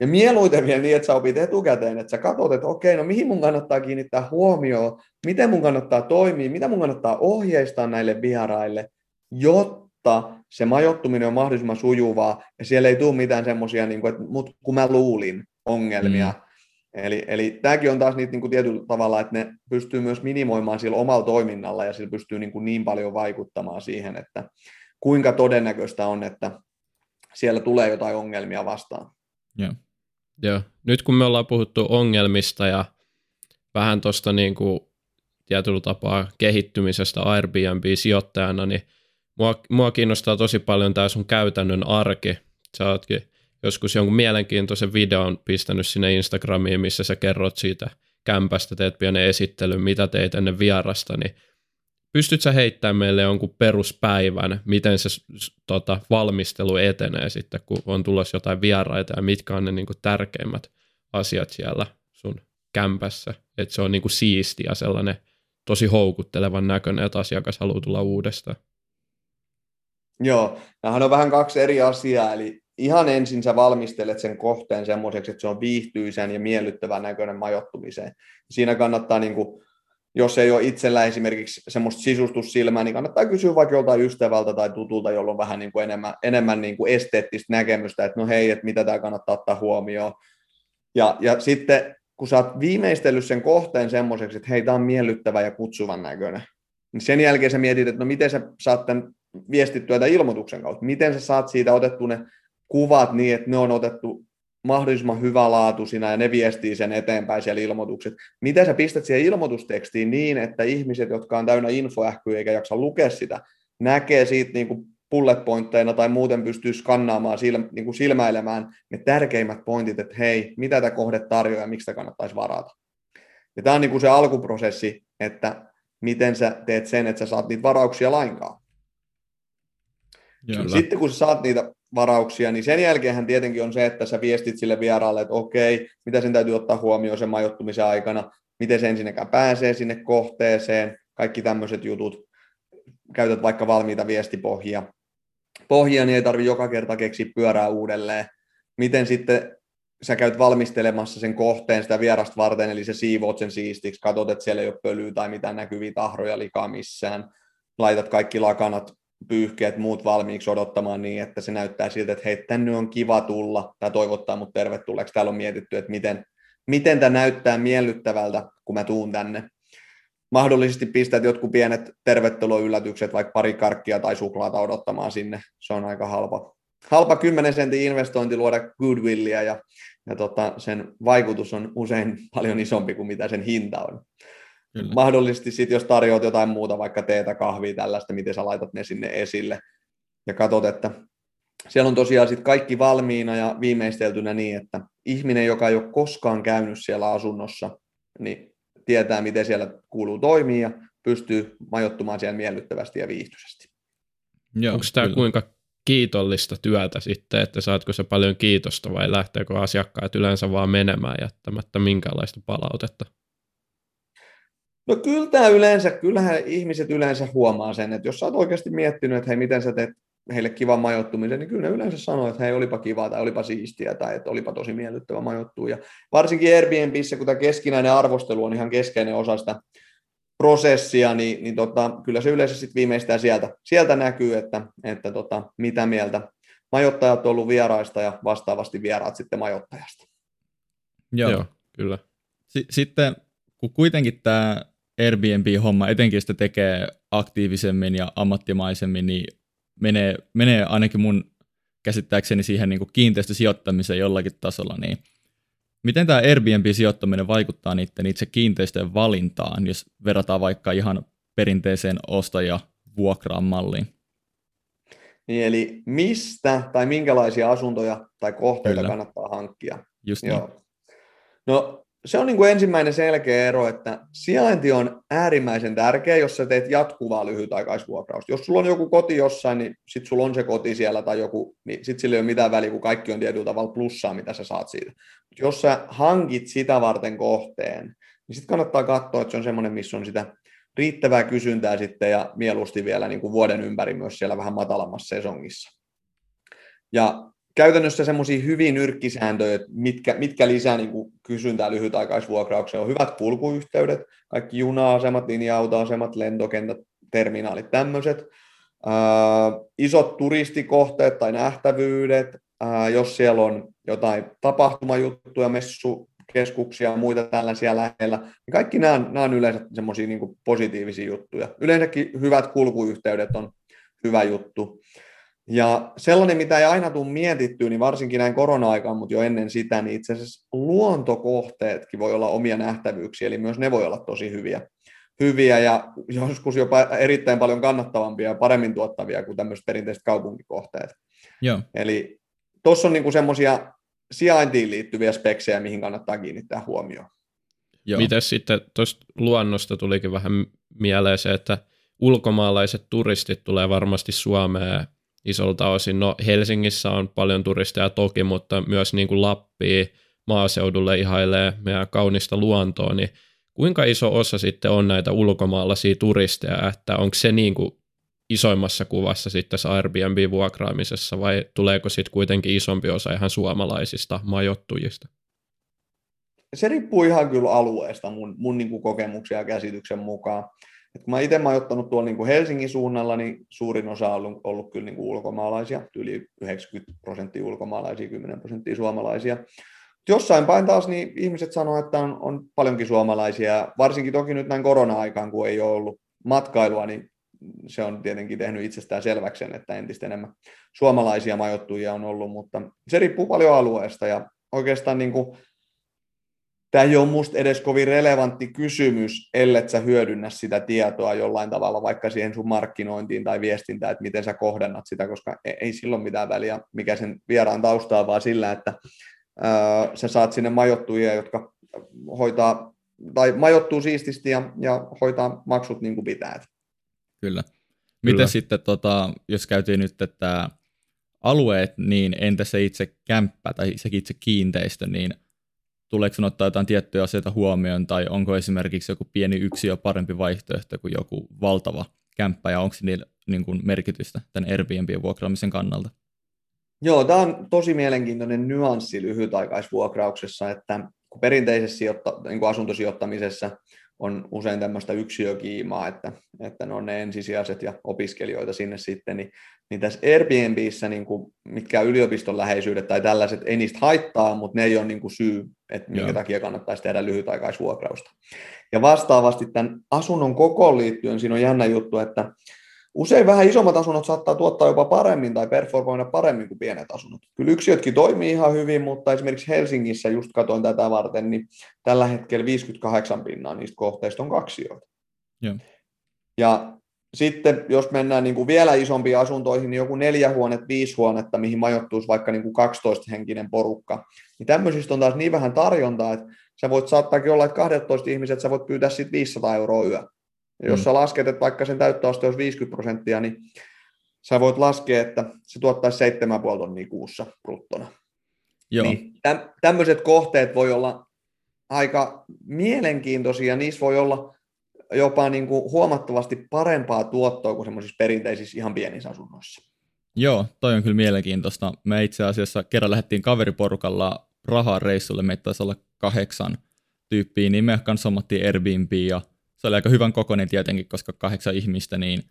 Ja mieluiten vielä niin, että sä opit etukäteen, että sä katsot, että okei, no mihin mun kannattaa kiinnittää huomioon, miten mun kannattaa toimia, mitä mun kannattaa ohjeistaa näille vieraille, jotta se majoittuminen on mahdollisimman sujuvaa ja siellä ei tule mitään semmoisia, niin kuin, että mut kun mä luulin ongelmia. Mm. Eli, eli tämäkin on taas niitä niin kuin tietyllä tavalla, että ne pystyy myös minimoimaan sillä omalla toiminnalla ja sillä pystyy niin, kuin niin paljon vaikuttamaan siihen, että kuinka todennäköistä on, että siellä tulee jotain ongelmia vastaan. Joo. Joo. Nyt kun me ollaan puhuttu ongelmista ja vähän tuosta niin kuin tietyllä tapaa kehittymisestä Airbnb-sijoittajana, niin mua, mua kiinnostaa tosi paljon tämä sun käytännön arki. Sä ootkin joskus jonkun mielenkiintoisen videon pistänyt sinne Instagramiin, missä sä kerrot siitä kämpästä, teet pienen esittelyn, mitä teit ennen vierasta, niin pystyt sä heittämään meille jonkun peruspäivän, miten se tota, valmistelu etenee sitten, kun on tulossa jotain vieraita ja mitkä on ne niin kuin, tärkeimmät asiat siellä sun kämpässä, että se on niin kuin, siisti ja sellainen tosi houkuttelevan näköinen, että asiakas haluaa tulla uudestaan. Joo, nämähän on vähän kaksi eri asiaa, eli ihan ensin sä valmistelet sen kohteen semmoiseksi, että se on viihtyisen ja miellyttävän näköinen majoittumiseen. Siinä kannattaa, niin kuin, jos ei ole itsellä esimerkiksi semmoista sisustussilmää, niin kannattaa kysyä vaikka joltain ystävältä tai tutulta, jolla on vähän niin kuin enemmän, enemmän niin kuin esteettistä näkemystä, että no hei, että mitä tämä kannattaa ottaa huomioon. Ja, ja sitten kun sä oot viimeistellyt sen kohteen semmoiseksi, että hei, tämä on miellyttävä ja kutsuvan näköinen, niin sen jälkeen sä mietit, että no miten sä saat tämän viestittyä tämän ilmoituksen kautta. Miten sä saat siitä otettu ne kuvat niin, että ne on otettu mahdollisimman hyvälaatuisina ja ne viestii sen eteenpäin siellä ilmoitukset. Miten sä pistät siihen ilmoitustekstiin niin, että ihmiset, jotka on täynnä infoähkyä eikä jaksa lukea sitä, näkee siitä niin kuin bullet pointteina tai muuten pystyy skannaamaan, niin kuin silmäilemään ne tärkeimmät pointit, että hei, mitä tämä kohde tarjoaa ja miksi sitä kannattaisi varata. Ja tämä on niin kuin se alkuprosessi, että miten sä teet sen, että sä saat niitä varauksia lainkaan. Kyllä. Sitten kun sä saat niitä varauksia, niin sen jälkeenhän tietenkin on se, että sä viestit sille vieraalle, että okei, mitä sen täytyy ottaa huomioon sen majoittumisen aikana, miten se ensinnäkään pääsee sinne kohteeseen, kaikki tämmöiset jutut. Käytät vaikka valmiita viestipohjia. Pohjia, niin ei tarvi joka kerta keksiä pyörää uudelleen. Miten sitten sä käyt valmistelemassa sen kohteen sitä vierasta varten, eli se siivoot sen siistiksi, katsot, että siellä ei ole pölyä tai mitään näkyviä tahroja likaa missään, laitat kaikki lakanat pyyhkeet muut valmiiksi odottamaan niin, että se näyttää siltä, että hei, tänne on kiva tulla, tai toivottaa mut tervetulleeksi. Täällä on mietitty, että miten, miten tämä näyttää miellyttävältä, kun mä tuun tänne. Mahdollisesti pistät jotkut pienet tervetuloyllätykset, vaikka pari karkkia tai suklaata odottamaan sinne. Se on aika halpa. Halpa 10 sentin investointi luoda goodwillia ja, ja tota, sen vaikutus on usein paljon isompi kuin mitä sen hinta on. Kyllä. Mahdollisesti sitten, jos tarjoat jotain muuta, vaikka teetä, kahvia, tällaista, miten sä laitat ne sinne esille ja katsot, että siellä on tosiaan sitten kaikki valmiina ja viimeisteltynä niin, että ihminen, joka ei ole koskaan käynyt siellä asunnossa, niin tietää, miten siellä kuuluu toimia ja pystyy majoittumaan siellä miellyttävästi ja viihtyisesti. Onko tämä kuinka kiitollista työtä sitten, että saatko se paljon kiitosta vai lähteekö asiakkaat yleensä vaan menemään jättämättä minkälaista palautetta? No kyllä tämä yleensä, kyllähän ihmiset yleensä huomaa sen, että jos sä oot oikeasti miettinyt, että hei, miten sä teet heille kivan majoittumisen, niin kyllä ne yleensä sanoo, että hei, olipa kiva tai olipa siistiä tai että olipa tosi miellyttävä majoittua. Ja varsinkin Airbnbissä, kun tämä keskinäinen arvostelu on ihan keskeinen osa sitä prosessia, niin, niin tota, kyllä se yleensä sitten viimeistään sieltä, sieltä näkyy, että, että tota, mitä mieltä majoittajat on ollut vieraista ja vastaavasti vieraat sitten majoittajasta. Joo, Joo kyllä. S- sitten kun kuitenkin tämä Airbnb-homma, etenkin sitä tekee aktiivisemmin ja ammattimaisemmin, niin menee, menee ainakin mun käsittääkseni siihen niin kuin kiinteistösijoittamiseen jollakin tasolla, niin miten tämä Airbnb-sijoittaminen vaikuttaa niiden itse kiinteistöjen valintaan, jos verrataan vaikka ihan perinteiseen ostaja vuokraan malliin? Niin, eli mistä tai minkälaisia asuntoja tai kohteita Kyllä. kannattaa hankkia? Just niin. Joo. No se on niin kuin ensimmäinen selkeä ero, että sijainti on äärimmäisen tärkeä, jos sä teet jatkuvaa lyhytaikaisvuokrausta. Jos sulla on joku koti jossain, niin sit sulla on se koti siellä tai joku, niin sit sillä ei ole mitään väliä, kun kaikki on tietyllä tavalla plussaa, mitä sä saat siitä. Mut jos sä hankit sitä varten kohteen, niin sitten kannattaa katsoa, että se on semmoinen, missä on sitä riittävää kysyntää sitten ja mieluusti vielä niin kuin vuoden ympäri myös siellä vähän matalammassa sesongissa. Ja käytännössä semmoisia hyvin nyrkkisääntöjä, mitkä, mitkä lisää niin kuin kysyntää lyhytaikaisvuokraukseen, on hyvät kulkuyhteydet, kaikki juna-asemat, linja-autoasemat, lentokentät, terminaalit, tämmöiset. Uh, isot turistikohteet tai nähtävyydet, uh, jos siellä on jotain tapahtumajuttuja, messukeskuksia ja muita tällaisia lähellä, niin kaikki nämä, nämä on yleensä semmoisia niin positiivisia juttuja. Yleensäkin hyvät kulkuyhteydet on hyvä juttu. Ja sellainen, mitä ei aina tule mietittyä, niin varsinkin näin korona-aikaan, mutta jo ennen sitä, niin itse asiassa luontokohteetkin voi olla omia nähtävyyksiä, eli myös ne voi olla tosi hyviä, hyviä ja joskus jopa erittäin paljon kannattavampia ja paremmin tuottavia kuin tämmöiset perinteiset kaupunkikohteet. Joo. Eli tuossa on niinku semmoisia sijaintiin liittyviä speksejä, mihin kannattaa kiinnittää huomioon. Miten sitten tuosta luonnosta tulikin vähän mieleen se, että ulkomaalaiset turistit tulee varmasti Suomeen isolta osin. No Helsingissä on paljon turisteja toki, mutta myös niin kuin Lappia maaseudulle ihailee meidän kaunista luontoa, niin kuinka iso osa sitten on näitä ulkomaalaisia turisteja, että onko se niin kuin isoimmassa kuvassa sitten tässä Airbnb-vuokraamisessa vai tuleeko sitten kuitenkin isompi osa ihan suomalaisista majoittujista? Se riippuu ihan kyllä alueesta mun, mun niin kuin kokemuksia ja käsityksen mukaan. Et kun mä itse ottanut tuolla niin kuin Helsingin suunnalla, niin suurin osa on ollut, ollut kyllä niin kuin ulkomaalaisia, yli 90 prosenttia ulkomaalaisia, 10 prosenttia suomalaisia. Jossain päin taas niin ihmiset sanoo, että on, on paljonkin suomalaisia, varsinkin toki nyt näin korona-aikaan, kun ei ole ollut matkailua, niin se on tietenkin tehnyt itsestään selväksi että entistä enemmän suomalaisia majoittujia on ollut, mutta se riippuu paljon alueesta ja oikeastaan niin kuin, tämä ei ole musta edes kovin relevantti kysymys, ellei sä hyödynnä sitä tietoa jollain tavalla, vaikka siihen sun markkinointiin tai viestintään, että miten sä kohdennat sitä, koska e-, ei silloin mitään väliä, mikä sen vieraan taustaa, vaan sillä, että ää, sä saat sinne majoittujia, jotka hoitaa, tai majoittuu siististi ja, ja hoitaa maksut niin kuin pitää. Kyllä. Miten Kyllä. sitten, tota, jos käytiin nyt että alueet, niin entä se itse kämppä tai se itse kiinteistö, niin tuleeko sinun ottaa jotain tiettyjä asioita huomioon, tai onko esimerkiksi joku pieni yksiö parempi vaihtoehto kuin joku valtava kämppä, ja onko niillä niin kuin merkitystä tämän Airbnbin vuokraamisen kannalta? Joo, tämä on tosi mielenkiintoinen nyanssi lyhytaikaisvuokrauksessa, että kun perinteisessä sijoitta, niin kuin asuntosijoittamisessa on usein tämmöistä yksiökiimaa, että, että ne on ne ensisijaiset ja opiskelijoita sinne sitten, niin, niin tässä Airbnbissä niin kuin, mitkä yliopiston läheisyydet tai tällaiset ei niistä haittaa, mutta ne ei ole niin kuin syy, että minkä Joo. takia kannattaisi tehdä lyhytaikaisvuokrausta. Ja vastaavasti tämän asunnon kokoon liittyen siinä on jännä juttu, että Usein vähän isommat asunnot saattaa tuottaa jopa paremmin tai performoida paremmin kuin pienet asunnot. Kyllä yksiötkin toimii ihan hyvin, mutta esimerkiksi Helsingissä, just katsoin tätä varten, niin tällä hetkellä 58 pinnaa niistä kohteista on kaksioita. Joo. Ja sitten jos mennään niin kuin vielä isompiin asuntoihin, niin joku neljä huonetta, viisi huonetta, mihin majoittuisi vaikka niin kuin 12-henkinen porukka, niin tämmöisistä on taas niin vähän tarjontaa, että sä voit saattaakin olla, että 12 ihmiset sä voit pyytää sitten 500 euroa yö. Jos mm. sä lasket, että vaikka sen täyttöaste olisi 50 prosenttia, niin sä voit laskea, että se tuottaisi 7,5 tonnia kuussa bruttona. Joo. Niin, täm, tämmöiset kohteet voi olla aika mielenkiintoisia, niissä voi olla jopa niin kuin huomattavasti parempaa tuottoa kuin semmoisissa perinteisissä ihan pienissä asunnoissa. Joo, toi on kyllä mielenkiintoista. Me itse asiassa kerran lähdettiin kaveriporukalla rahaa reissulle, meitä taisi olla kahdeksan tyyppiä, niin me kanssa Airbnb ja se oli aika hyvän kokoinen tietenkin, koska kahdeksan ihmistä, niin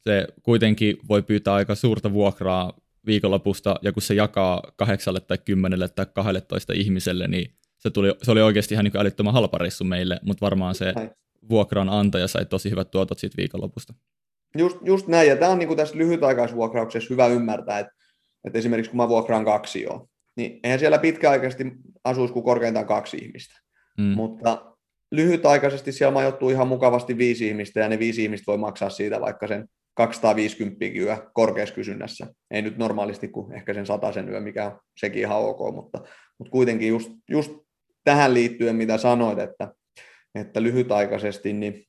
se kuitenkin voi pyytää aika suurta vuokraa viikonlopusta, ja kun se jakaa kahdeksalle tai kymmenelle tai toista ihmiselle, niin se, tuli, se oli oikeasti ihan niin älyttömän halpa reissu meille, mutta varmaan se vuokran antaja sai tosi hyvät tuotot siitä viikonlopusta. Just, just näin, ja tämä on niin kuin tässä lyhytaikaisvuokrauksessa hyvä ymmärtää, että, että esimerkiksi kun mä vuokraan kaksi jo, niin eihän siellä pitkäaikaisesti asuisi kuin korkeintaan kaksi ihmistä. Mm. Mutta lyhytaikaisesti siellä majoittuu ihan mukavasti viisi ihmistä, ja ne viisi ihmistä voi maksaa siitä vaikka sen 250 yö korkeassa kysynnässä. Ei nyt normaalisti kuin ehkä sen sen yö, mikä on sekin ihan ok, mutta, mutta kuitenkin just, just tähän liittyen, mitä sanoit, että, että lyhytaikaisesti, niin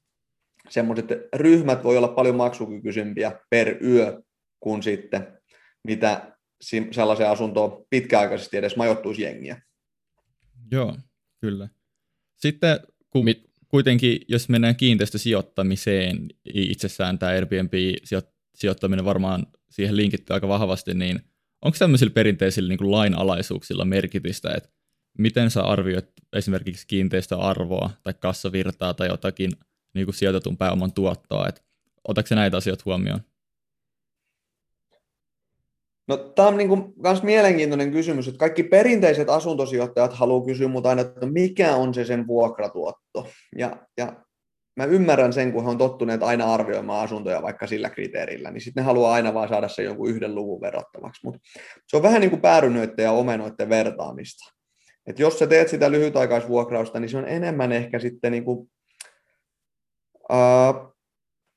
semmoiset ryhmät voi olla paljon maksukykyisempiä per yö kuin sitten, mitä sellaisen asuntoon pitkäaikaisesti edes majoittuisi jengiä. Joo, kyllä. Sitten Mit? kuitenkin, jos mennään kiinteistösijoittamiseen, itsessään tämä Airbnb-sijoittaminen varmaan siihen linkittyy aika vahvasti, niin onko tämmöisillä perinteisillä niin kuin lainalaisuuksilla merkitystä, että miten sä arvioit esimerkiksi kiinteistöarvoa tai kassavirtaa tai jotakin niin kuin sijoitetun pääoman tuottoa, että otatko näitä asioita huomioon? No, tämä on niin myös mielenkiintoinen kysymys, että kaikki perinteiset asuntosijoittajat haluaa kysyä mutta aina, että mikä on se sen vuokratuotto. Ja, ja mä ymmärrän sen, kun he on tottuneet aina arvioimaan asuntoja vaikka sillä kriteerillä, niin sitten ne haluaa aina vaan saada sen jonkun yhden luvun verrattavaksi. Mutta se on vähän niin kuin päärynöiden ja omenoiden vertaamista. Et jos sä teet sitä lyhytaikaisvuokrausta, niin se on enemmän ehkä sitten niin kuin, uh,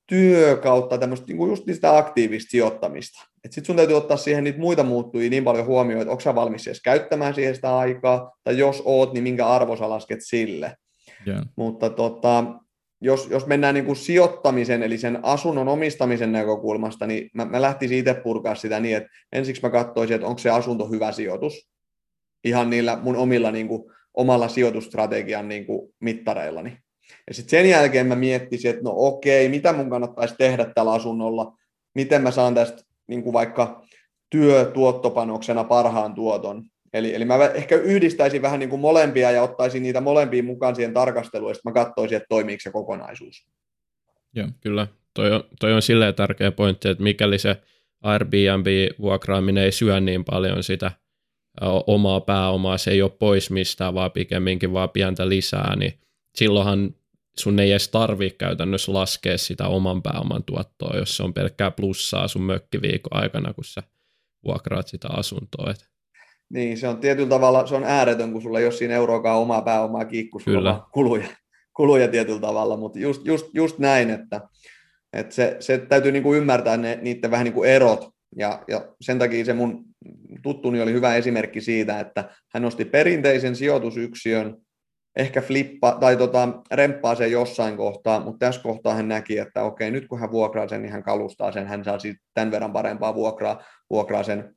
työ kautta tämmöistä niin kuin just sitä aktiivista sijoittamista. Sitten sun täytyy ottaa siihen niitä muita muuttujia niin paljon huomioon, että onko sä valmis edes käyttämään siihen sitä aikaa, tai jos oot, niin minkä arvo sä lasket sille. Yeah. Mutta tota, jos, jos mennään niin kuin sijoittamisen, eli sen asunnon omistamisen näkökulmasta, niin mä, mä lähtisin itse purkaa sitä niin, että ensiksi mä katsoisin, että onko se asunto hyvä sijoitus, ihan niillä mun omilla niin kuin, omalla sijoitusstrategian niin kuin, mittareillani. Ja sitten sen jälkeen mä miettisin, että no okei, mitä mun kannattaisi tehdä tällä asunnolla, miten mä saan tästä niin kuin vaikka työtuottopanoksena parhaan tuoton. Eli, eli mä ehkä yhdistäisin vähän niin kuin molempia ja ottaisin niitä molempia mukaan siihen tarkasteluun, ja sitten mä katsoisin, että toimiiko se kokonaisuus. Joo, kyllä. Toi on, toi on silleen tärkeä pointti, että mikäli se Airbnb-vuokraaminen ei syö niin paljon sitä omaa pääomaa, se ei ole pois mistään, vaan pikemminkin vaan pientä lisää, niin silloinhan sun ei edes tarvi käytännössä laskea sitä oman pääoman tuottoa, jos se on pelkkää plussaa sun mökkiviikon aikana, kun sä vuokraat sitä asuntoa. Et. Niin, se on tietyllä tavalla, se on ääretön, kun sulla ei ole siinä euroakaan omaa pääomaa kiikku, sulla kuluja, kuluja tietyllä tavalla, mutta just, just, just näin, että, että se, se täytyy niin kuin ymmärtää ne, niiden vähän niin kuin erot, ja, ja sen takia se mun tuttuni oli hyvä esimerkki siitä, että hän nosti perinteisen sijoitusyksiön, ehkä flippa tai tota, remppaa sen jossain kohtaa, mutta tässä kohtaa hän näki, että okei, nyt kun hän vuokraa sen, niin hän kalustaa sen, hän saa siitä tämän verran parempaa vuokraa, vuokraa sen,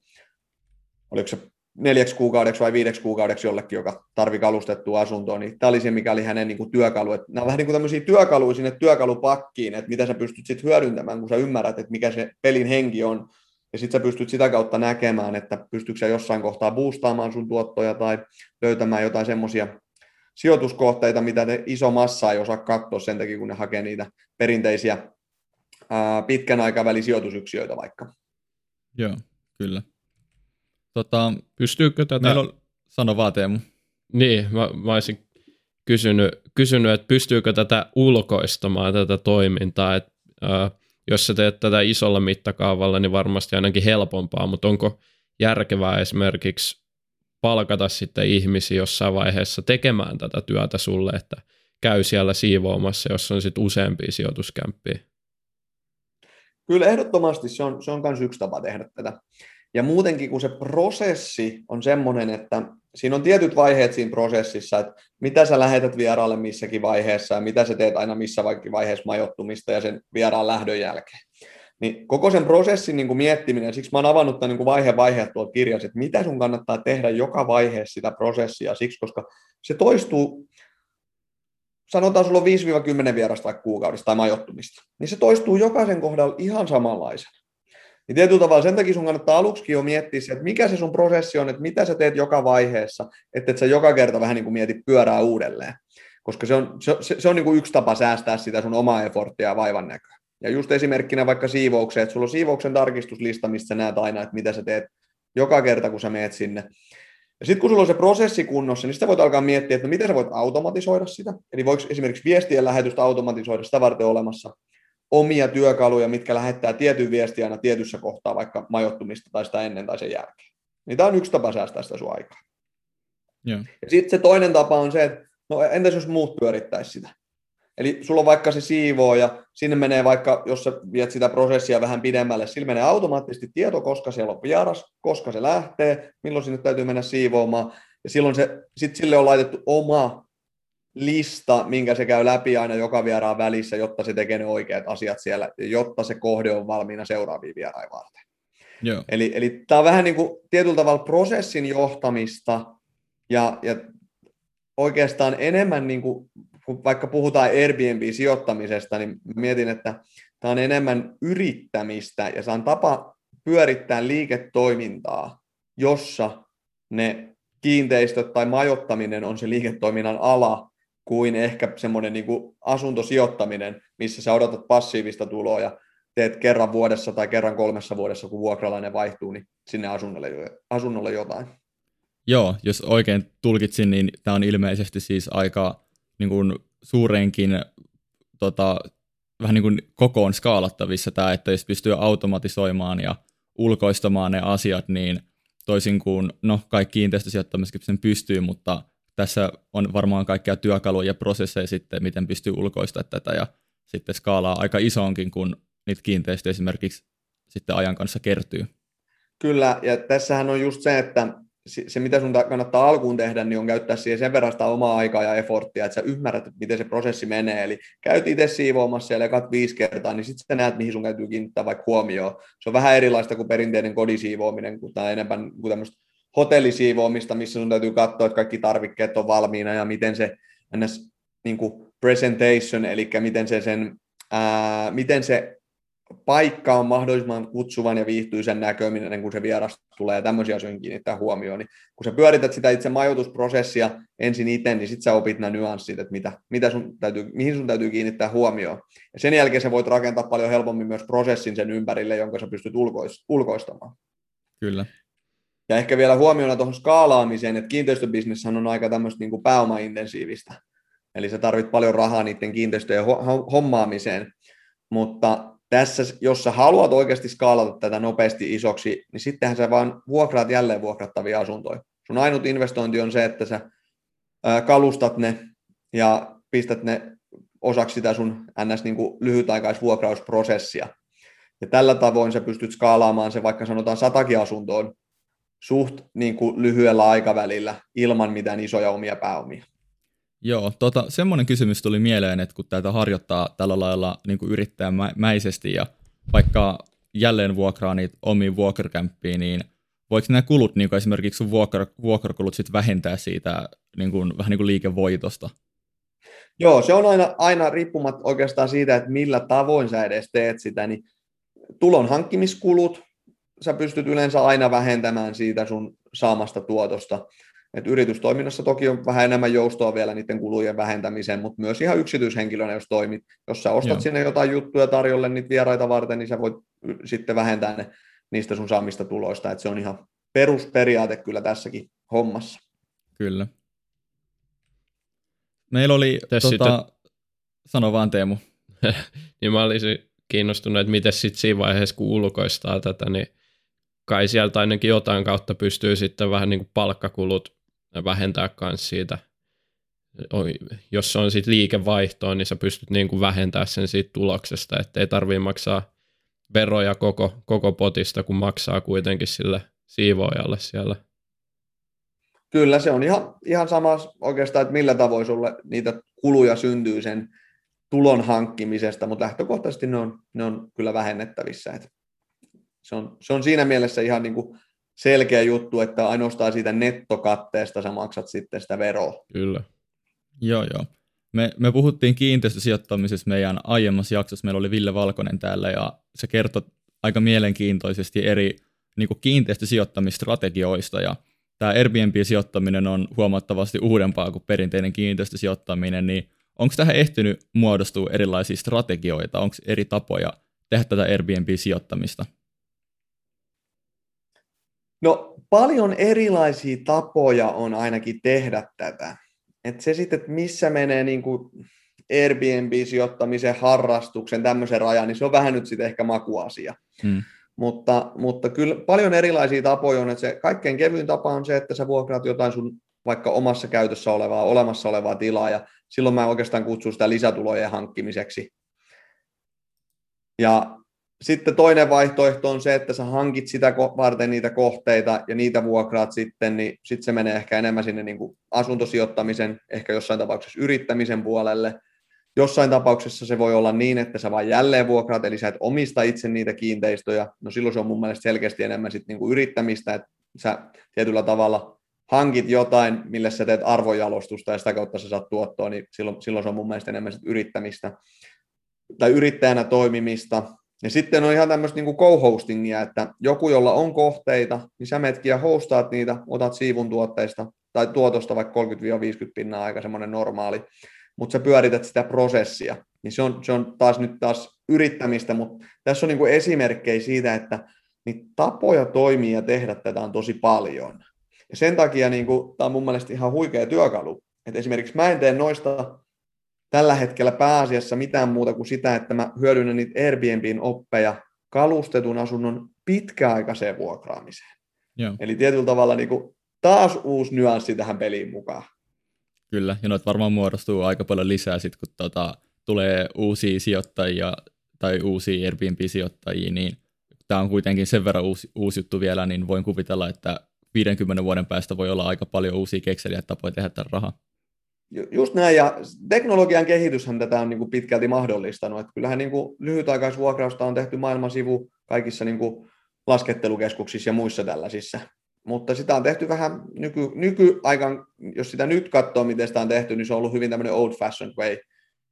oliko se neljäksi kuukaudeksi vai viideksi kuukaudeksi jollekin, joka tarvi kalustettua asuntoa, niin tämä oli se, mikä oli hänen niin kuin työkalu. Että nämä on vähän niin kuin tämmöisiä työkaluja sinne työkalupakkiin, että mitä sä pystyt sitten hyödyntämään, kun sä ymmärrät, että mikä se pelin henki on, ja sitten sä pystyt sitä kautta näkemään, että pystytkö sä jossain kohtaa boostaamaan sun tuottoja tai löytämään jotain semmoisia sijoituskohteita, mitä ne iso massa ei osaa katsoa sen takia, kun ne hakee niitä perinteisiä ää, pitkän aikavälin sijoitusyksiöitä vaikka. Joo, kyllä. Tota, Pystyykö tätä... Meillä on... Sano vaan Teemu. Niin, mä, mä olisin kysynyt, kysynyt, että pystyykö tätä ulkoistamaan tätä toimintaa, että äh, jos sä teet tätä isolla mittakaavalla, niin varmasti ainakin helpompaa, mutta onko järkevää esimerkiksi palkata sitten ihmisiä jossain vaiheessa tekemään tätä työtä sulle, että käy siellä siivoamassa, jos on sitten useampia sijoituskämppiä? Kyllä ehdottomasti se on, se on myös yksi tapa tehdä tätä. Ja muutenkin, kun se prosessi on semmoinen, että siinä on tietyt vaiheet siinä prosessissa, että mitä sä lähetät vieraalle missäkin vaiheessa ja mitä sä teet aina missä vaikka vaiheessa majoittumista ja sen vieraan lähdön jälkeen. Niin koko sen prosessin niin kuin miettiminen, siksi mä oon avannut tämän niin kuin vaihe vaiheet tuolta kirjassa, että mitä sun kannattaa tehdä joka vaiheessa sitä prosessia, siksi koska se toistuu, sanotaan sulla on 5-10 vierasta vaikka kuukaudesta tai majoittumista, niin se toistuu jokaisen kohdalla ihan samanlaisena. Niin tietyllä tavalla sen takia sun kannattaa aluksi jo miettiä se, että mikä se sun prosessi on, että mitä sä teet joka vaiheessa, että et sä joka kerta vähän niin kuin mietit pyörää uudelleen. Koska se on, se, se on niin kuin yksi tapa säästää sitä sun omaa eforttia ja vaivan näköä. Ja just esimerkkinä vaikka siivoukseen, että sulla on siivouksen tarkistuslista, mistä näet aina, että mitä sä teet joka kerta, kun sä meet sinne. Ja sitten kun sulla on se prosessi kunnossa, niin sitä voit alkaa miettiä, että no miten sä voit automatisoida sitä. Eli voiko esimerkiksi viestien lähetystä automatisoida sitä varten olemassa omia työkaluja, mitkä lähettää tietyn viestiä aina tietyssä kohtaa, vaikka majoittumista tai sitä ennen tai sen jälkeen. Niin tämä on yksi tapa säästää sitä sun aikaa. Yeah. Ja sitten se toinen tapa on se, että no entäs jos muut pyörittäisi sitä? Eli sulla on vaikka se siivoo ja sinne menee vaikka, jos sä viet sitä prosessia vähän pidemmälle, sillä menee automaattisesti tieto, koska siellä on vieras, koska se lähtee, milloin sinne täytyy mennä siivoamaan. Ja silloin se, sit sille on laitettu oma lista, minkä se käy läpi aina joka vieraan välissä, jotta se tekee ne oikeat asiat siellä, jotta se kohde on valmiina seuraaviin vieraan varten. Joo. Eli, eli tämä on vähän niin kuin tietyllä tavalla prosessin johtamista ja, ja oikeastaan enemmän, niin kuin, kun vaikka puhutaan Airbnb-sijoittamisesta, niin mietin, että tämä on enemmän yrittämistä ja se on tapa pyörittää liiketoimintaa, jossa ne kiinteistöt tai majoittaminen on se liiketoiminnan ala, kuin ehkä semmoinen niin asuntosijoittaminen, missä sä odotat passiivista tuloa ja teet kerran vuodessa tai kerran kolmessa vuodessa, kun vuokralainen vaihtuu, niin sinne asunnolle, asunnolle jotain. Joo, jos oikein tulkitsin, niin tämä on ilmeisesti siis aika niin kuin suurenkin tota, vähän niin kuin kokoon skaalattavissa tämä, että jos pystyy automatisoimaan ja ulkoistamaan ne asiat, niin toisin kuin, no kaikki kiinteistösijoittamiset sen pystyy, mutta tässä on varmaan kaikkia työkaluja ja prosesseja sitten, miten pystyy ulkoistamaan tätä ja sitten skaalaa aika isoonkin, kun niitä kiinteistöjä esimerkiksi sitten ajan kanssa kertyy. Kyllä, ja tässähän on just se, että se, mitä sun kannattaa alkuun tehdä, niin on käyttää siihen sen verran sitä omaa aikaa ja efforttia, että sä ymmärrät, että miten se prosessi menee. Eli käyt itse siivoamassa siellä ekat viisi kertaa, niin sitten sä näet, mihin sun täytyy kiinnittää vaikka huomioon. Se on vähän erilaista kuin perinteinen kodisiivoaminen, kun tämä enemmän kuin tämmöistä hotellisiivoamista, missä sun täytyy katsoa, että kaikki tarvikkeet on valmiina ja miten se ns, niin presentation, eli miten se, sen, ää, miten se paikka on mahdollisimman kutsuvan ja viihtyisen näköminen, kun se vieras tulee ja tämmöisiä asioita kiinnittää huomioon. Niin kun sä pyörität sitä itse majoitusprosessia ensin itse, niin sitten sä opit nämä nyanssit, että mitä, mitä sun täytyy, mihin sun täytyy kiinnittää huomioon. Ja sen jälkeen sä voit rakentaa paljon helpommin myös prosessin sen ympärille, jonka sä pystyt ulkoistamaan. Kyllä. Ja ehkä vielä huomiona tuohon skaalaamiseen, että kiinteistöbisnes on aika tämmöistä niin kuin pääomaintensiivistä. Eli sä tarvit paljon rahaa niiden kiinteistöjen hommaamiseen, mutta tässä, jos sä haluat oikeasti skaalata tätä nopeasti isoksi, niin sittenhän sä vaan vuokraat jälleen vuokrattavia asuntoja. Sun ainut investointi on se, että sä kalustat ne ja pistät ne osaksi sitä sun ns. Niin lyhytaikaisvuokrausprosessia. Ja tällä tavoin sä pystyt skaalaamaan se vaikka sanotaan satakin asuntoon suht niin kuin lyhyellä aikavälillä ilman mitään isoja omia pääomia. Joo, tota, semmoinen kysymys tuli mieleen, että kun tätä harjoittaa tällä lailla niin kuin yrittäjämäisesti ja vaikka jälleen vuokraa niitä omiin vuokrakämppiin, niin voiko nämä kulut, niin kuin esimerkiksi sun vuokra, vuokrakulut, sit vähentää siitä niin kuin, vähän niin kuin liikevoitosta? Joo, se on aina, aina riippumatta oikeastaan siitä, että millä tavoin sä edes teet sitä, niin tulon hankkimiskulut, sä pystyt yleensä aina vähentämään siitä sun saamasta tuotosta. Et yritystoiminnassa toki on vähän enemmän joustoa vielä niiden kulujen vähentämiseen, mutta myös ihan yksityishenkilönä, jos toimit. Jos sä ostat Joo. sinne jotain juttuja tarjolle niitä vieraita varten, niin sä voit sitten vähentää ne niistä sun saamista tuloista. Et se on ihan perusperiaate kyllä tässäkin hommassa. Kyllä. Meillä oli, tota, sitten... sano vaan Teemu. niin mä olisin kiinnostunut, että miten sitten siinä vaiheessa, kun ulkoistaa tätä, niin kai sieltä ainakin jotain kautta pystyy sitten vähän niin kuin palkkakulut vähentää myös siitä. Jos se on sitten liikevaihtoa, niin sä pystyt niin kuin vähentämään sen siitä tuloksesta, että ei tarvitse maksaa veroja koko, koko potista, kun maksaa kuitenkin sille siivoajalle siellä. Kyllä, se on ihan, ihan sama oikeastaan, että millä tavoin sulle niitä kuluja syntyy sen tulon hankkimisesta, mutta lähtökohtaisesti ne on, ne on kyllä vähennettävissä. Että se, on, se on siinä mielessä ihan niin kuin selkeä juttu, että ainoastaan siitä nettokatteesta sä maksat sitten sitä veroa. Kyllä. Joo, joo. Me, me puhuttiin kiinteistösijoittamisesta meidän aiemmassa jaksossa. Meillä oli Ville Valkonen täällä ja se kertoi aika mielenkiintoisesti eri niin kiinteistösijoittamistrategioista ja tämä Airbnb-sijoittaminen on huomattavasti uudempaa kuin perinteinen kiinteistösijoittaminen, niin onko tähän ehtinyt muodostua erilaisia strategioita, onko eri tapoja tehdä tätä Airbnb-sijoittamista? No paljon erilaisia tapoja on ainakin tehdä tätä. Et se sitten, että missä menee niin kuin Airbnb-sijoittamisen, harrastuksen, tämmöisen rajan, niin se on vähän nyt sitten ehkä makuasia. Hmm. Mutta, mutta kyllä paljon erilaisia tapoja on, että se kaikkein kevyin tapa on se, että sä vuokraat jotain sun vaikka omassa käytössä olevaa, olemassa olevaa tilaa, ja silloin mä oikeastaan kutsun sitä lisätulojen hankkimiseksi. Ja sitten toinen vaihtoehto on se, että sä hankit sitä varten niitä kohteita ja niitä vuokraat sitten, niin sitten se menee ehkä enemmän sinne niin kuin asuntosijoittamisen, ehkä jossain tapauksessa yrittämisen puolelle. Jossain tapauksessa se voi olla niin, että sä vain jälleen vuokraat, eli sä et omista itse niitä kiinteistöjä. No silloin se on mun mielestä selkeästi enemmän sitten niin kuin yrittämistä, että sä tietyllä tavalla hankit jotain, millä sä teet arvojalostusta ja sitä kautta sä saat tuottoa, niin silloin, silloin se on mun mielestä enemmän sit yrittämistä tai yrittäjänä toimimista. Ja sitten on ihan tämmöistä niin co-hostingia, että joku, jolla on kohteita, niin sä metkin ja hostaat niitä, otat siivun tuotteista tai tuotosta vaikka 30-50 pinnaa aika semmoinen normaali, mutta sä pyörität sitä prosessia. Niin se on, se on taas nyt taas yrittämistä, mutta tässä on niin kuin esimerkkejä siitä, että niin tapoja toimia ja tehdä tätä on tosi paljon. Ja sen takia niin kuin, tämä on mun mielestä ihan huikea työkalu. Et esimerkiksi mä en tee noista tällä hetkellä pääasiassa mitään muuta kuin sitä, että mä hyödynnän niitä Airbnbin oppeja kalustetun asunnon pitkäaikaiseen vuokraamiseen. Joo. Eli tietyllä tavalla niin kuin taas uusi nyanssi tähän peliin mukaan. Kyllä, ja noita varmaan muodostuu aika paljon lisää sit, kun tota, tulee uusia sijoittajia tai uusia Airbnb-sijoittajia, niin tämä on kuitenkin sen verran uusi, uusi juttu vielä, niin voin kuvitella, että 50 vuoden päästä voi olla aika paljon uusia kekseliä tapoja tehdä tämän rahaa. Just näin, ja teknologian kehityshän tätä on niin kuin pitkälti mahdollistanut. Että kyllähän niin kuin lyhytaikaisvuokrausta on tehty maailman sivu kaikissa niin kuin laskettelukeskuksissa ja muissa tällaisissa. Mutta sitä on tehty vähän nyky, nykyaikan, jos sitä nyt katsoo, miten sitä on tehty, niin se on ollut hyvin tämmöinen old fashioned way,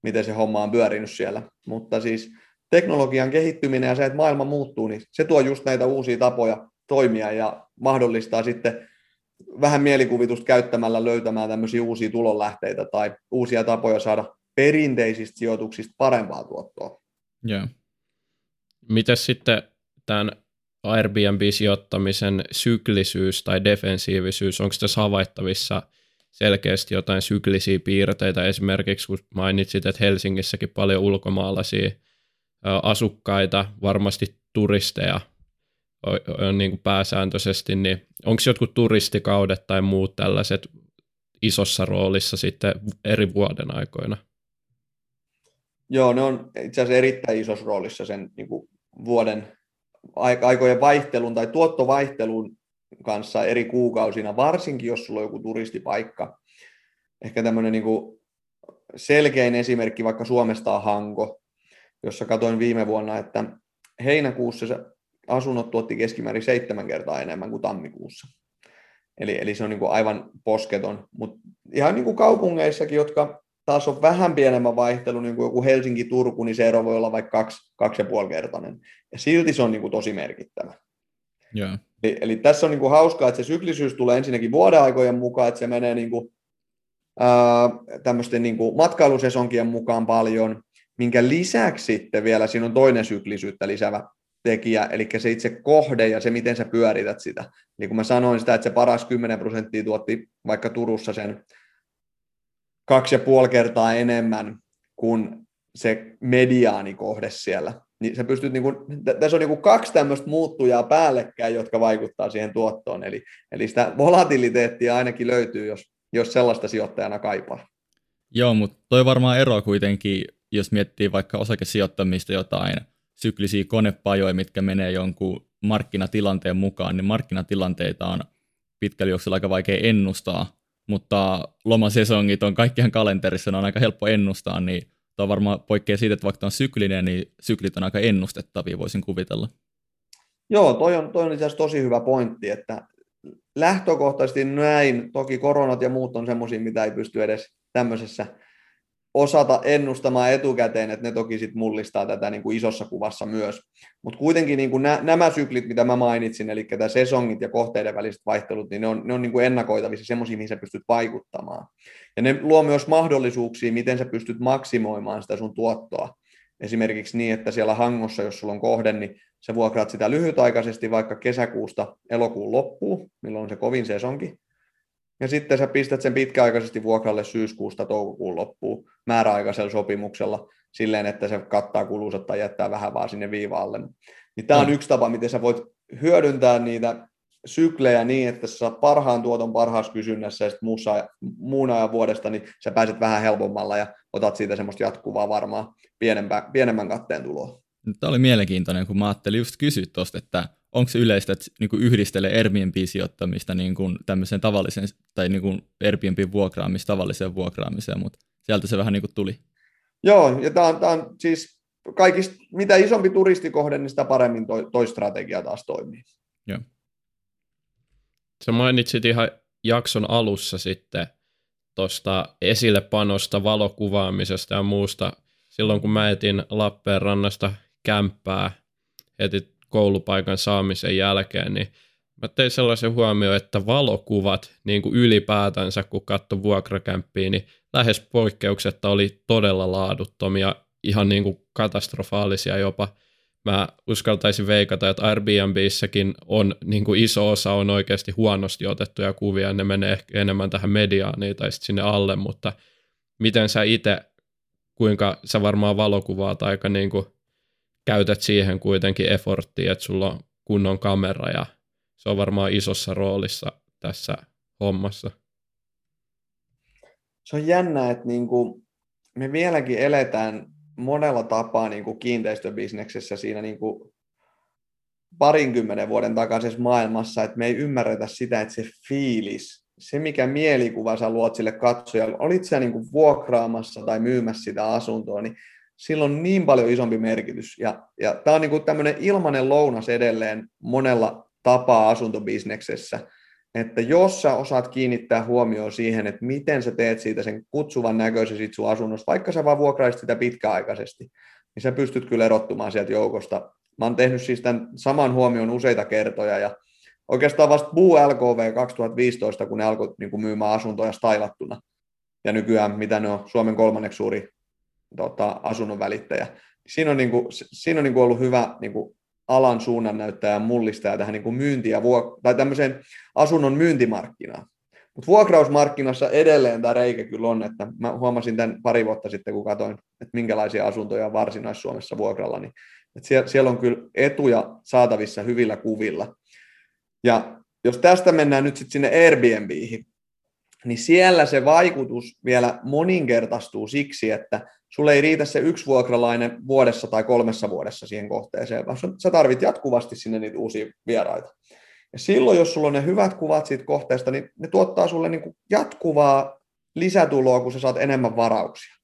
miten se homma on pyörinyt siellä. Mutta siis teknologian kehittyminen ja se, että maailma muuttuu, niin se tuo just näitä uusia tapoja toimia ja mahdollistaa sitten vähän mielikuvitusta käyttämällä löytämään tämmöisiä uusia tulonlähteitä tai uusia tapoja saada perinteisistä sijoituksista parempaa tuottoa. Joo. Miten sitten tämän Airbnb-sijoittamisen syklisyys tai defensiivisyys, onko tässä havaittavissa selkeästi jotain syklisiä piirteitä, esimerkiksi kun mainitsit, että Helsingissäkin paljon ulkomaalaisia asukkaita, varmasti turisteja niin kuin pääsääntöisesti, niin onko jotkut turistikaudet tai muut tällaiset isossa roolissa sitten eri vuoden aikoina? Joo, ne on itse asiassa erittäin isossa roolissa sen niin kuin vuoden aikojen vaihtelun tai tuottovaihtelun kanssa eri kuukausina, varsinkin jos sulla on joku turistipaikka. Ehkä tämmöinen niin kuin selkein esimerkki vaikka Suomesta on Hanko, jossa katoin viime vuonna, että heinäkuussa asunnot tuotti keskimäärin seitsemän kertaa enemmän kuin tammikuussa. Eli, eli se on niin kuin aivan posketon. Mutta ihan niin kuin kaupungeissakin, jotka taas on vähän pienemmän vaihtelu, niin kuin joku Helsinki-Turku, niin se ero voi olla vaikka kaksi, kaksi ja puoli kertainen. Ja silti se on niin kuin tosi merkittävä. Yeah. Eli, eli tässä on niin kuin hauskaa, että se syklisyys tulee ensinnäkin vuodeaikojen mukaan, että se menee niin kuin, ää, tämmöisten niin kuin matkailusesonkien mukaan paljon, minkä lisäksi sitten vielä siinä on toinen syklisyyttä lisäävä tekijä, eli se itse kohde ja se, miten sä pyörität sitä. Niin kuin mä sanoin sitä, että se paras 10 prosenttia tuotti vaikka Turussa sen kaksi ja puoli kertaa enemmän kuin se mediaanikohde siellä. Niin sä pystyt, niin kuin, tässä on niin kuin kaksi tämmöistä muuttujaa päällekkäin, jotka vaikuttaa siihen tuottoon. Eli, eli sitä volatiliteettia ainakin löytyy, jos, jos sellaista sijoittajana kaipaa. Joo, mutta toi varmaan ero kuitenkin, jos miettii vaikka osakesijoittamista jotain syklisiä konepajoja, mitkä menee jonkun markkinatilanteen mukaan, niin markkinatilanteita on pitkällä juoksulla aika vaikea ennustaa, mutta lomasesongit on kaikkihan kalenterissa, ne on aika helppo ennustaa, niin tuo varmaan poikkeaa siitä, että vaikka on syklinen, niin syklit on aika ennustettavia, voisin kuvitella. Joo, toi on, toi on itse asiassa tosi hyvä pointti, että lähtökohtaisesti näin, toki koronat ja muut on semmoisia, mitä ei pysty edes tämmöisessä osata ennustamaan etukäteen, että ne toki sit mullistaa tätä niin kuin isossa kuvassa myös. Mutta kuitenkin niin kuin nä, nämä syklit, mitä mä mainitsin, eli tämä sesongit ja kohteiden väliset vaihtelut, niin ne on, ne on niin kuin ennakoitavissa semmoisia, mihin sä pystyt vaikuttamaan. Ja ne luo myös mahdollisuuksia, miten sä pystyt maksimoimaan sitä sun tuottoa. Esimerkiksi niin, että siellä hangossa, jos sulla on kohde, niin sä vuokraat sitä lyhytaikaisesti vaikka kesäkuusta elokuun loppuun, milloin on se kovin sesonki, ja sitten sä pistät sen pitkäaikaisesti vuokralle syyskuusta toukokuun loppuun määräaikaisella sopimuksella silleen, että se kattaa kulunsa tai jättää vähän vaan sinne viivaalle. Niin tämä on mm. yksi tapa, miten sä voit hyödyntää niitä syklejä niin, että sä parhaan tuoton parhaassa kysynnässä ja sitten muussa, muun ajan vuodesta, niin sä pääset vähän helpommalla ja otat siitä semmoista jatkuvaa varmaa pienempää, pienemmän katteen tuloa. Tämä oli mielenkiintoinen, kun mä ajattelin just kysyä tuosta, että onko se yleistä, että niin kuin yhdistelee Airbnb-sijoittamista niin kuin tämmöiseen tavalliseen, tai niin kuin Airbnb-vuokraamista tavalliseen vuokraamiseen, mutta sieltä se vähän niin kuin tuli. Joo, ja tämä on, tämä on siis kaikista, mitä isompi turistikohde, niin sitä paremmin toi, toi strategia taas toimii. Joo. Sä mainitsit ihan jakson alussa sitten tuosta esillepanosta, valokuvaamisesta ja muusta. Silloin kun mä etin Lappeenrannasta kämppää heti koulupaikan saamisen jälkeen, niin mä tein sellaisen huomioon, että valokuvat niin kuin ylipäätänsä, kun katso vuokrakämppiä, niin lähes poikkeuksetta oli todella laaduttomia, ihan niin kuin katastrofaalisia jopa. Mä uskaltaisin veikata, että Airbnbissäkin on niin kuin iso osa on oikeasti huonosti otettuja kuvia, ne menee ehkä enemmän tähän mediaaniin tai sitten sinne alle, mutta miten sä itse, kuinka sä varmaan valokuvaat aika niin kuin käytät siihen kuitenkin efforttia, että sulla on kunnon kamera ja se on varmaan isossa roolissa tässä hommassa. Se on jännä, että niin kuin me vieläkin eletään monella tapaa niin kuin kiinteistöbisneksessä siinä niin kuin parinkymmenen vuoden takaisessa maailmassa, että me ei ymmärretä sitä, että se fiilis, se mikä mielikuva sä luot sille katsojalle, olit sä niin kuin vuokraamassa tai myymässä sitä asuntoa, niin sillä on niin paljon isompi merkitys. Ja, ja tämä on niin tämmöinen ilmainen lounas edelleen monella tapaa asuntobisneksessä, että jos sä osaat kiinnittää huomioon siihen, että miten sä teet siitä sen kutsuvan näköisen siitä sun asunnosta, vaikka sä vaan vuokraisit sitä pitkäaikaisesti, niin sä pystyt kyllä erottumaan sieltä joukosta. Mä oon tehnyt siis tämän saman huomioon useita kertoja ja oikeastaan vasta Buu LKV 2015, kun ne alkoi niin kuin myymään asuntoja stylattuna. Ja nykyään, mitä ne on, Suomen kolmanneksi suuri tota, asunnon välittäjä. Siinä on, niin kuin, siinä on niin kuin ollut hyvä niin kuin alan suunnannäyttäjä ja mullistaja tähän niin kuin myyntiä, tai tämmöiseen asunnon myyntimarkkinaan. Mutta vuokrausmarkkinassa edelleen tämä reikä kyllä on, että mä huomasin tämän pari vuotta sitten, kun katsoin, että minkälaisia asuntoja on Varsinais-Suomessa vuokralla, niin että siellä, siellä on kyllä etuja saatavissa hyvillä kuvilla. Ja jos tästä mennään nyt sitten sinne Airbnbihin, niin siellä se vaikutus vielä moninkertaistuu siksi, että sulle ei riitä se yksi vuokralainen vuodessa tai kolmessa vuodessa siihen kohteeseen, vaan sä tarvit jatkuvasti sinne niitä uusia vieraita. Ja silloin, jos sulla on ne hyvät kuvat siitä kohteesta, niin ne tuottaa sulle niin kuin jatkuvaa lisätuloa, kun sä saat enemmän varauksia.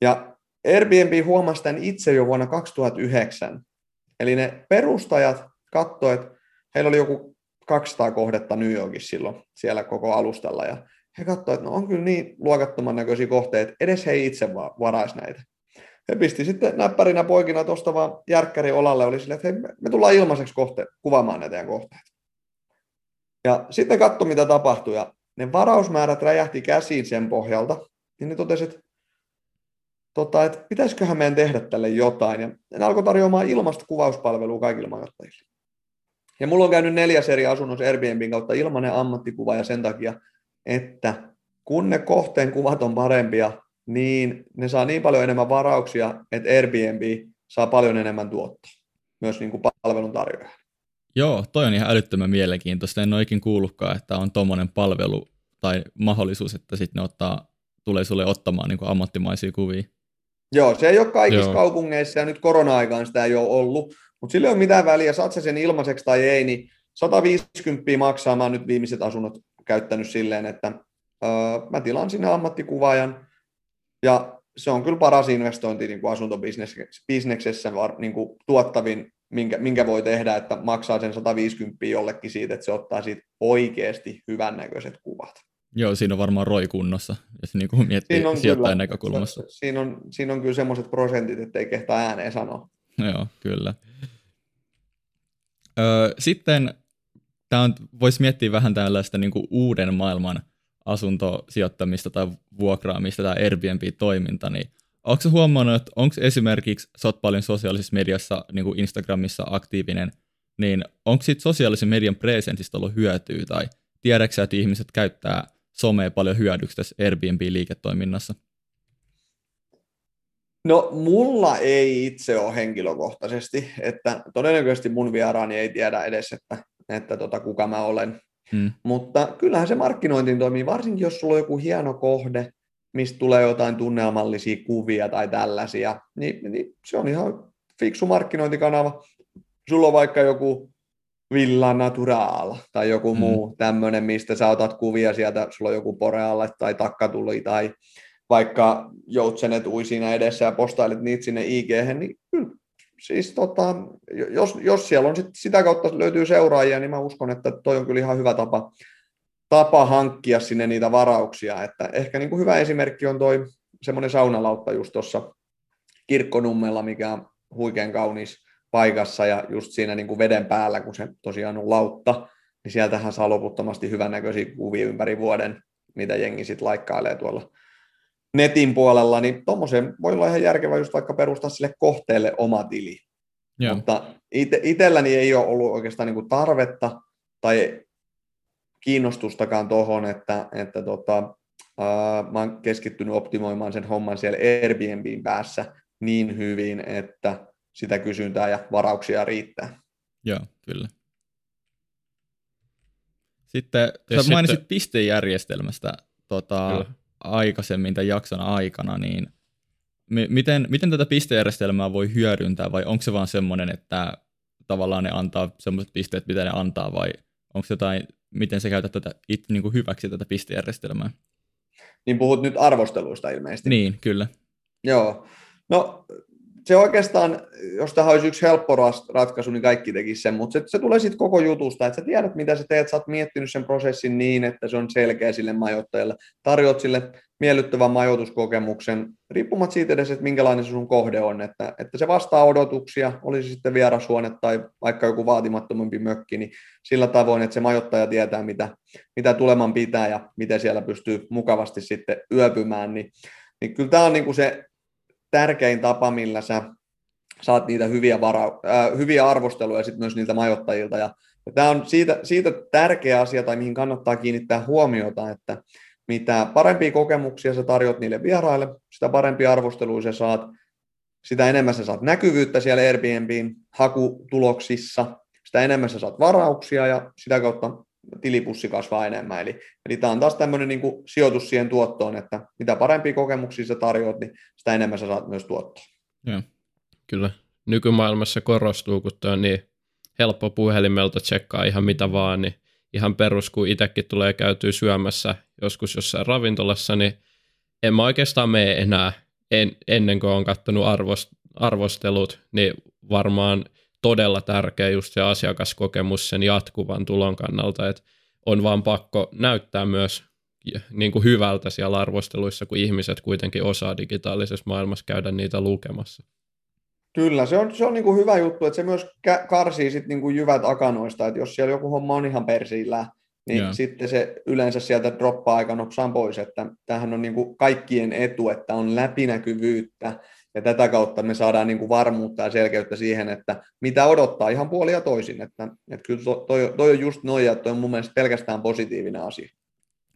Ja Airbnb huomasi tämän itse jo vuonna 2009. Eli ne perustajat katsoivat, että heillä oli joku 200 kohdetta New Yorkissa silloin siellä koko alustalla. Ja he katsoivat, että no on kyllä niin luokattoman näköisiä kohteita, edes he itse varaisi näitä. He pisti sitten näppärinä poikina tuosta vaan järkkäri olalle, oli sille, että hei, me tullaan ilmaiseksi kohte, kuvaamaan näitä kohteita. Ja sitten katso, mitä tapahtui, ja ne varausmäärät räjähti käsiin sen pohjalta, niin ne totesi, että, tota, että pitäisiköhän meidän tehdä tälle jotain, ja ne alkoi tarjoamaan ilmasta kuvauspalvelua kaikille majoittajille. Ja mulla on käynyt neljäs eri asunnossa Airbnbin kautta ilmainen ammattikuva ja sen takia, että kun ne kohteen kuvat on parempia, niin ne saa niin paljon enemmän varauksia, että Airbnb saa paljon enemmän tuottoa myös niin kuin palvelun tarjoaja. Joo, toi on ihan älyttömän mielenkiintoista. En ole ikin kuullutkaan, että on tuommoinen palvelu tai mahdollisuus, että sitten ne ottaa, tulee sulle ottamaan niin kuin ammattimaisia kuvia. Joo, se ei ole kaikissa Joo. kaupungeissa ja nyt korona-aikaan sitä ei ole ollut, mutta sillä ei ole mitään väliä, saat sen ilmaiseksi tai ei, niin 150 maksaa, mä nyt viimeiset asunnot käyttänyt silleen, että öö, mä tilaan sinne ammattikuvaajan, ja se on kyllä paras investointi niin kuin asuntobisneksessä, niin kuin tuottavin, minkä, minkä voi tehdä, että maksaa sen 150 jollekin siitä, että se ottaa siitä oikeasti hyvännäköiset kuvat. Joo, siinä on varmaan roikunnossa, jos niin kuin miettii siinä on sijoittajan kyllä, näkökulmassa. Siinä on, siinä on kyllä semmoiset prosentit, että ei kehtaa ääneen sanoa. Joo, kyllä. Öö, sitten tämä on, voisi miettiä vähän tällaista niin kuin uuden maailman asuntosijoittamista tai vuokraamista tai Airbnb-toiminta, niin onko huomannut, että onko esimerkiksi, sä oot paljon sosiaalisessa mediassa, niin kuin Instagramissa aktiivinen, niin onko siitä sosiaalisen median presentistä ollut hyötyä tai tiedätkö että ihmiset käyttää somea paljon hyödyksi tässä Airbnb-liiketoiminnassa? No mulla ei itse ole henkilökohtaisesti, että todennäköisesti mun vieraani ei tiedä edes, että, että tota, kuka mä olen. Hmm. Mutta kyllähän se markkinointiin toimii, varsinkin jos sulla on joku hieno kohde, mistä tulee jotain tunnelmallisia kuvia tai tällaisia, niin, niin se on ihan fiksu markkinointikanava. Sulla on vaikka joku Villa Natural tai joku hmm. muu tämmöinen, mistä sä otat kuvia sieltä, sulla on joku porealle tai takkatuli tai vaikka joutsenet ui siinä edessä ja postailet niitä sinne ig niin kyllä siis tota, jos, jos siellä on sit, sitä kautta löytyy seuraajia, niin mä uskon, että toi on kyllä ihan hyvä tapa, tapa hankkia sinne niitä varauksia. Että ehkä niin kuin hyvä esimerkki on toi semmoinen saunalautta just tuossa Kirkkonummella, mikä on huikean kaunis paikassa ja just siinä niin kuin veden päällä, kun se tosiaan on lautta, niin sieltähän saa loputtomasti hyvännäköisiä kuvia ympäri vuoden, mitä jengi sitten laikkailee tuolla netin puolella, niin tuommoisen voi olla ihan järkevä just vaikka perustaa sille kohteelle oma tili. Joo. Mutta ite, itselläni ei ole ollut oikeastaan niin kuin tarvetta tai kiinnostustakaan tuohon, että, että tota, ää, mä oon keskittynyt optimoimaan sen homman siellä Airbnbin päässä niin hyvin, että sitä kysyntää ja varauksia riittää. Joo, kyllä. Sitten ja sä mainitsit sitten... pistejärjestelmästä. Tota, aikaisemmin tämän jakson aikana, niin miten, miten tätä pistejärjestelmää voi hyödyntää, vai onko se vaan semmoinen, että tavallaan ne antaa semmoiset pisteet, mitä ne antaa, vai onko jotain, miten se käytät tätä it, niin kuin hyväksi tätä pistejärjestelmää? Niin puhut nyt arvosteluista ilmeisesti. Niin, kyllä. Joo. No se oikeastaan, jos tämä olisi yksi helppo ratkaisu, niin kaikki tekisi sen, mutta se, se tulee sitten koko jutusta, että sä tiedät, mitä sä teet, sä oot miettinyt sen prosessin niin, että se on selkeä sille majoittajalle, tarjot sille miellyttävän majoituskokemuksen, riippumatta siitä edes, että minkälainen se sun kohde on, että, että se vastaa odotuksia, olisi sitten vierashuone tai vaikka joku vaatimattomampi mökki, niin sillä tavoin, että se majoittaja tietää, mitä, mitä tuleman pitää ja miten siellä pystyy mukavasti sitten yöpymään, niin, niin kyllä tämä on niin kuin se tärkein tapa, millä sä saat niitä hyviä, vara, äh, hyviä arvosteluja sit myös niiltä majoittajilta. Ja Ja tämä on siitä, siitä tärkeä asia, tai mihin kannattaa kiinnittää huomiota, että mitä parempia kokemuksia sä tarjot niille vieraille, sitä parempia arvosteluja sä saat, sitä enemmän sä saat näkyvyyttä siellä Airbnbin hakutuloksissa, sitä enemmän sä saat varauksia ja sitä kautta tilipussi kasvaa enemmän. Eli, eli tämä on taas tämmöinen niin sijoitus siihen tuottoon, että mitä parempia kokemuksia sä tarjoat, niin sitä enemmän sä saat myös tuottoa. Joo, kyllä. Nykymaailmassa korostuu, kun tämä on niin helppo puhelimelta tsekkaa ihan mitä vaan, niin ihan perus, kun itsekin tulee käytyä syömässä joskus jossain ravintolassa, niin en mä oikeastaan mene enää en, ennen kuin on katsonut arvost, arvostelut, niin varmaan todella tärkeä just se asiakaskokemus sen jatkuvan tulon kannalta, että on vaan pakko näyttää myös niin kuin hyvältä siellä arvosteluissa, kun ihmiset kuitenkin osaa digitaalisessa maailmassa käydä niitä lukemassa. Kyllä, se on, se on niin kuin hyvä juttu, että se myös karsii sit niin kuin jyvät akanoista, että jos siellä joku homma on ihan persillä, niin yeah. sitten se yleensä sieltä droppaa aika nopsaan pois, että tämähän on niin kuin kaikkien etu, että on läpinäkyvyyttä, ja tätä kautta me saadaan niin kuin varmuutta ja selkeyttä siihen, että mitä odottaa ihan puolia ja toisin, että, että kyllä toi, toi on just noin, ja toi on mun mielestä pelkästään positiivinen asia.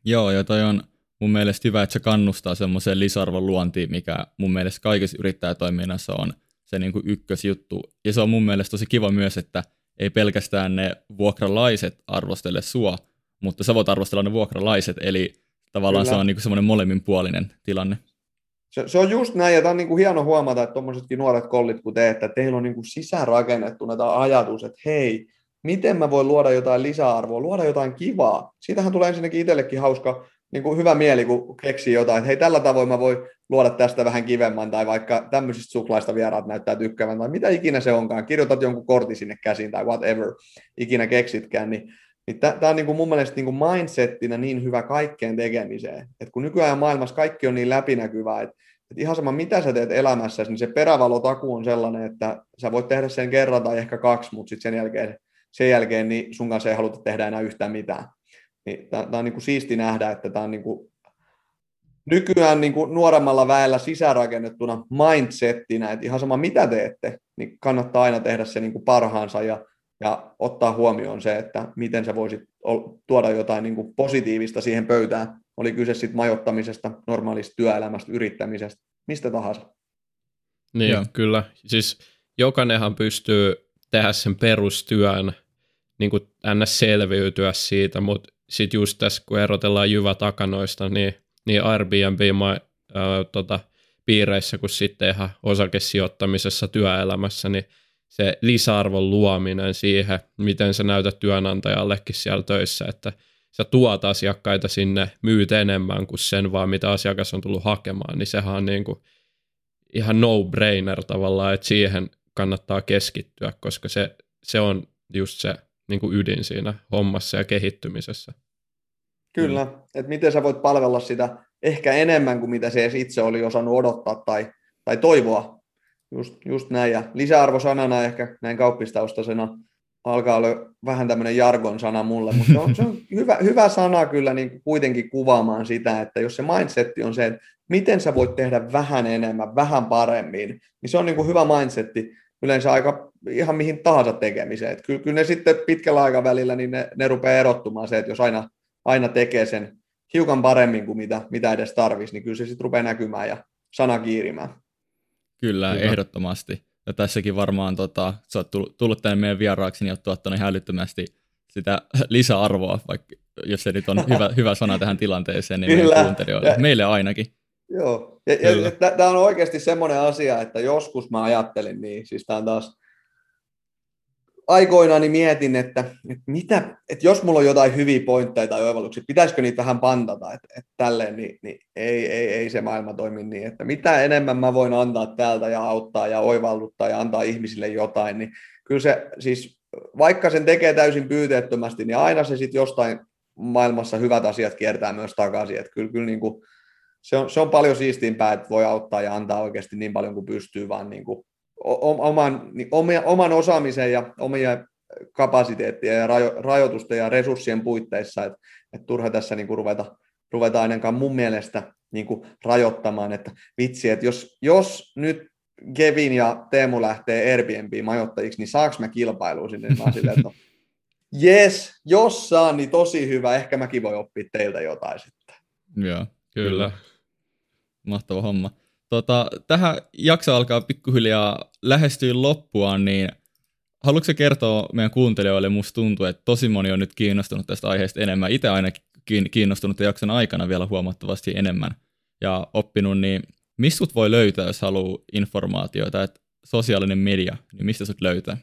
Joo, ja toi on mun mielestä hyvä, että se kannustaa semmoiseen lisäarvon luontiin, mikä mun mielestä kaikessa yrittäjätoiminnassa on se niin kuin ykkösjuttu. Ja se on mun mielestä tosi kiva myös, että ei pelkästään ne vuokralaiset arvostele sua, mutta sä voit arvostella ne vuokralaiset, eli tavallaan Kyllä. se on niin kuin semmoinen molemminpuolinen tilanne. Se, se on just näin, ja tämä on niin kuin hieno huomata, että tuommoisetkin nuoret kollit kuin te, että teillä on niin kuin sisäänrakennettu näitä ajatus, että hei, miten mä voin luoda jotain lisäarvoa, luoda jotain kivaa. Siitähän tulee ensinnäkin itsellekin hauska, niin kuin hyvä mieli, kun keksii jotain, että hei, tällä tavoin mä voin luoda tästä vähän kivemman, tai vaikka tämmöisistä suklaista vieraat näyttää tykkäävän, tai mitä ikinä se onkaan, kirjoitat jonkun kortin sinne käsiin, tai whatever ikinä keksitkään, niin niin Tämä on niin kuin mun mielestä kuin mindsettinä niin hyvä kaikkeen tekemiseen. Et kun nykyään maailmassa kaikki on niin läpinäkyvää, että et ihan sama mitä sä teet elämässä, niin se perävalotaku on sellainen, että sä voit tehdä sen kerran tai ehkä kaksi, mutta sitten sen jälkeen, sen jälkeen niin sun kanssa ei haluta tehdä enää yhtään mitään. Niin tämä on niin kuin siisti nähdä, että tämä on niin kuin nykyään niin kuin nuoremmalla väellä sisäänrakennettuna mindsettinä, että ihan sama mitä teette, niin kannattaa aina tehdä se niin kuin parhaansa ja ja ottaa huomioon se, että miten sä voisit tuoda jotain niin kuin positiivista siihen pöytään. Oli kyse sitten majoittamisesta, normaalista työelämästä, yrittämisestä, mistä tahansa. Niin, Joo. kyllä. Siis jokainenhan pystyy tehdä sen perustyön, niin kuin ns. selviytyä siitä, mutta sitten just tässä, kun erotellaan jyvä takanoista, niin, niin Airbnb mä, ää, tota, piireissä kuin sitten ihan osakesijoittamisessa työelämässä, niin se lisäarvon luominen siihen, miten sä näytät työnantajallekin siellä töissä, että sä tuot asiakkaita sinne, myyt enemmän kuin sen vaan, mitä asiakas on tullut hakemaan, niin sehän on niin kuin ihan no-brainer tavallaan, että siihen kannattaa keskittyä, koska se, se on just se niin kuin ydin siinä hommassa ja kehittymisessä. Kyllä, mm. että miten sä voit palvella sitä ehkä enemmän kuin mitä se edes itse oli osannut odottaa tai, tai toivoa Just, just näin. Ja lisäarvosanana ehkä näin kauppistaustaisena alkaa olla vähän tämmöinen jargon sana mulle, mutta se on, se on hyvä, hyvä sana kyllä niin kuitenkin kuvaamaan sitä, että jos se mindsetti on se, että miten sä voit tehdä vähän enemmän, vähän paremmin, niin se on niin kuin hyvä mindsetti yleensä aika ihan mihin tahansa tekemiseen. Että kyllä, kyllä ne sitten pitkällä aikavälillä niin ne, ne rupeaa erottumaan se, että jos aina, aina tekee sen hiukan paremmin kuin mitä, mitä edes tarvisi, niin kyllä se sitten rupeaa näkymään ja sana kiirimään. Kyllä, Kyllä. ehdottomasti. Ja tässäkin varmaan tota, sä oot tullut, tänne meidän vieraaksi, niin oot tuottanut ihan älyttömästi sitä lisäarvoa, vaikka jos se nyt on hyvä, hyvä sana tähän tilanteeseen, niin Kyllä. meidän kuuntelijoille. Meille ainakin. Joo, ja, ja tämä on oikeasti semmoinen asia, että joskus mä ajattelin niin, siis tämä on taas aikoinaan mietin, että, että, mitä, että jos mulla on jotain hyviä pointteja tai oivalluksia, pitäisikö niitä vähän pantata, että, että tälleen, niin, niin ei, ei, ei se maailma toimi niin, että mitä enemmän mä voin antaa täältä ja auttaa ja oivalluttaa ja antaa ihmisille jotain, niin kyllä se siis, vaikka sen tekee täysin pyyteettömästi, niin aina se sitten jostain maailmassa hyvät asiat kiertää myös takaisin, että kyllä, kyllä niin kuin, se, on, se on paljon siistimpää, että voi auttaa ja antaa oikeasti niin paljon kuin pystyy, vaan niin kuin oman, niin oman osaamisen ja omia kapasiteettia ja rajo, rajoitusten ja resurssien puitteissa, että, että turha tässä niin kuin ruveta, ruveta ainakaan mun mielestä niin kuin rajoittamaan, että vitsi, että jos, jos nyt Kevin ja Teemu lähtee Airbnb-majoittajiksi, niin saaks mä kilpailuun sinne? Mä silleen, että no, Jes, jos saan, niin tosi hyvä. Ehkä mäkin voi oppia teiltä jotain sitten. Joo, kyllä. kyllä. Mahtava homma. Tota, tähän jakso alkaa pikkuhiljaa lähestyä loppuaan, niin haluatko kertoa meidän kuuntelijoille, musta tuntuu, että tosi moni on nyt kiinnostunut tästä aiheesta enemmän. Itse ainakin kiinnostunut jakson aikana vielä huomattavasti enemmän ja oppinut, niin mistä voi löytää, jos haluaa informaatiota, että sosiaalinen media, niin mistä sut löytää?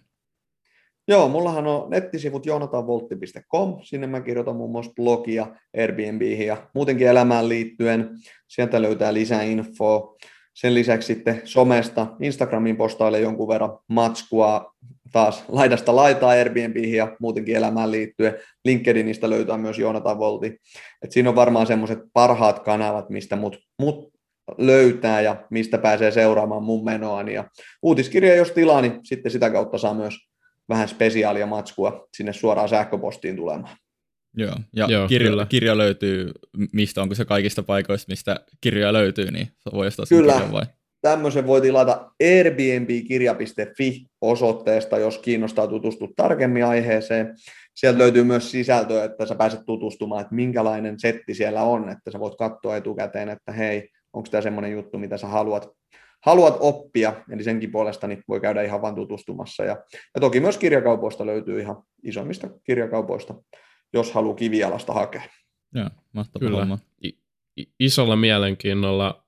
Joo, mullahan on nettisivut jonatanvoltti.com, sinne mä kirjoitan muun muassa blogia Airbnbihin ja muutenkin elämään liittyen. Sieltä löytää lisää infoa. Sen lisäksi sitten somesta, Instagramin postailee jonkun verran matskua taas laidasta laitaa Airbnbihin ja muutenkin elämään liittyen. LinkedInistä löytää myös Joonatan Volti. Et siinä on varmaan semmoiset parhaat kanavat, mistä mut, mut löytää ja mistä pääsee seuraamaan mun menoani. Ja uutiskirja, jos tilaa, niin sitten sitä kautta saa myös vähän spesiaalia matskua sinne suoraan sähköpostiin tulemaan. Joo, ja Joo, kirja, kirja löytyy, mistä onko se kaikista paikoista, mistä kirjoja löytyy, niin voi ostaa sen kyllä. kirjan vai? Tämmöisen voi tilata airbnbkirja.fi osoitteesta, jos kiinnostaa tutustua tarkemmin aiheeseen. Sieltä löytyy myös sisältöä, että sä pääset tutustumaan, että minkälainen setti siellä on, että sä voit katsoa etukäteen, että hei, onko tämä semmoinen juttu, mitä sä haluat, haluat oppia, eli senkin puolesta niin voi käydä ihan vain tutustumassa. Ja, ja toki myös kirjakaupoista löytyy ihan isommista kirjakaupoista, jos haluaa kivialasta hakea. Joo, mahtava Kyllä. Homma. I- isolla mielenkiinnolla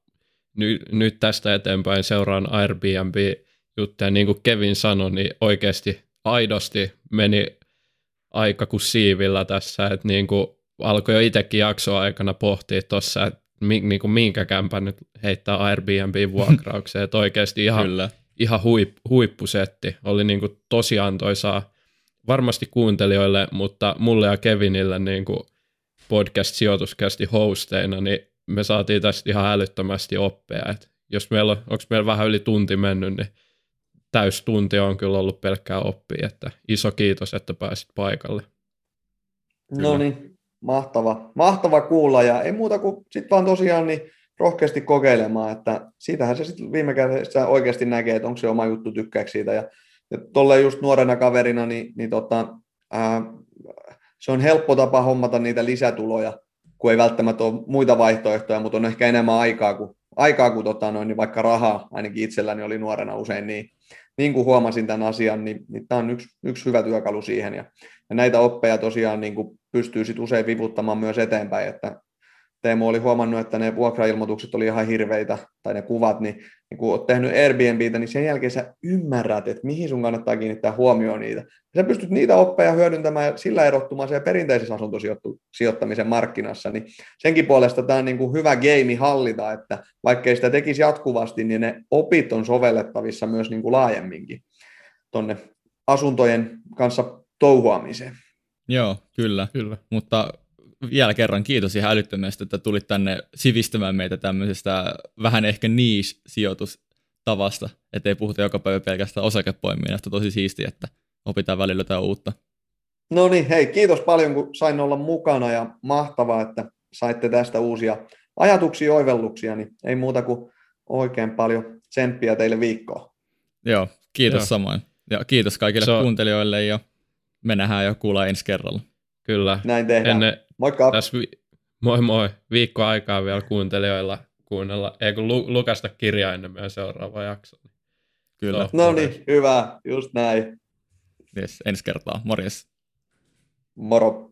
ny- nyt tästä eteenpäin seuraan Airbnb-juttuja. Niin kuin Kevin sanoi, niin oikeasti aidosti meni aika kuin siivillä tässä, että niin kuin alkoi jo itsekin jaksoa aikana pohtia tuossa, että mi, niin kuin minkä kämpän nyt heittää Airbnb-vuokraukseen, että oikeasti ihan, Kyllä. ihan huip, huippusetti. Oli niin kuin tosi antoisaa varmasti kuuntelijoille, mutta mulle ja Kevinille niin kuin podcast-sijoituskästi hosteina, niin me saatiin tästä ihan älyttömästi oppia. Et jos meillä on, onko meillä vähän yli tunti mennyt, niin täys tunti on kyllä ollut pelkkää oppia, että iso kiitos, että pääsit paikalle. No niin, mahtava, mahtava kuulla ja ei muuta kuin sitten vaan tosiaan niin rohkeasti kokeilemaan, että siitähän se sitten viime kädessä oikeasti näkee, että onko se oma juttu tykkääkö siitä ja, ja tolleen just nuorena kaverina, niin, niin tota, ää, se on helppo tapa hommata niitä lisätuloja, kun ei välttämättä ole muita vaihtoehtoja, mutta on ehkä enemmän aikaa kuin, aikaa kuin tota noin, niin vaikka rahaa, ainakin itselläni oli nuorena usein niin, niin kuin huomasin tämän asian, niin, niin tämä on yksi, yksi hyvä työkalu siihen. Ja, ja näitä oppeja tosiaan niin kuin pystyy sit usein vivuttamaan myös eteenpäin, että Teemu oli huomannut, että ne vuokrailmoitukset oli ihan hirveitä, tai ne kuvat, niin, niin kun olet tehnyt Airbnbitä, niin sen jälkeen sä ymmärrät, että mihin sun kannattaa kiinnittää huomioon niitä. Ja sä pystyt niitä oppeja hyödyntämään ja sillä erottumaan siellä perinteisessä asuntosijoittamisen markkinassa, niin senkin puolesta tämä on niin kuin hyvä game hallita, että vaikkei sitä tekisi jatkuvasti, niin ne opit on sovellettavissa myös niin kuin laajemminkin tuonne asuntojen kanssa touhuamiseen. Joo, kyllä. kyllä. Mutta vielä kerran kiitos ihan älyttömästi, että tulit tänne sivistämään meitä tämmöisestä vähän ehkä niche-sijoitustavasta, ettei puhuta joka päivä pelkästään osakepoiminnasta. Tosi siistiä, että opitaan välillä jotain uutta. No niin, hei, kiitos paljon, kun sain olla mukana ja mahtavaa, että saitte tästä uusia ajatuksia, oivelluksia, niin ei muuta kuin oikein paljon tsemppiä teille viikkoon. Joo, kiitos Joo. samoin. Ja kiitos kaikille so, kuuntelijoille ja me nähdään ja kuullaan ensi kerralla. Kyllä. Näin tehdään. Ennen, Moikka. Tässä vi- moi moi. Viikko aikaa vielä kuuntelijoilla kuunnella, ei kun lu- lukasta kirjaa ennen meidän seuraava jakso. Kyllä. No niin, hyvä. Just näin. Yes, ensi kertaa. Morjes. Moro.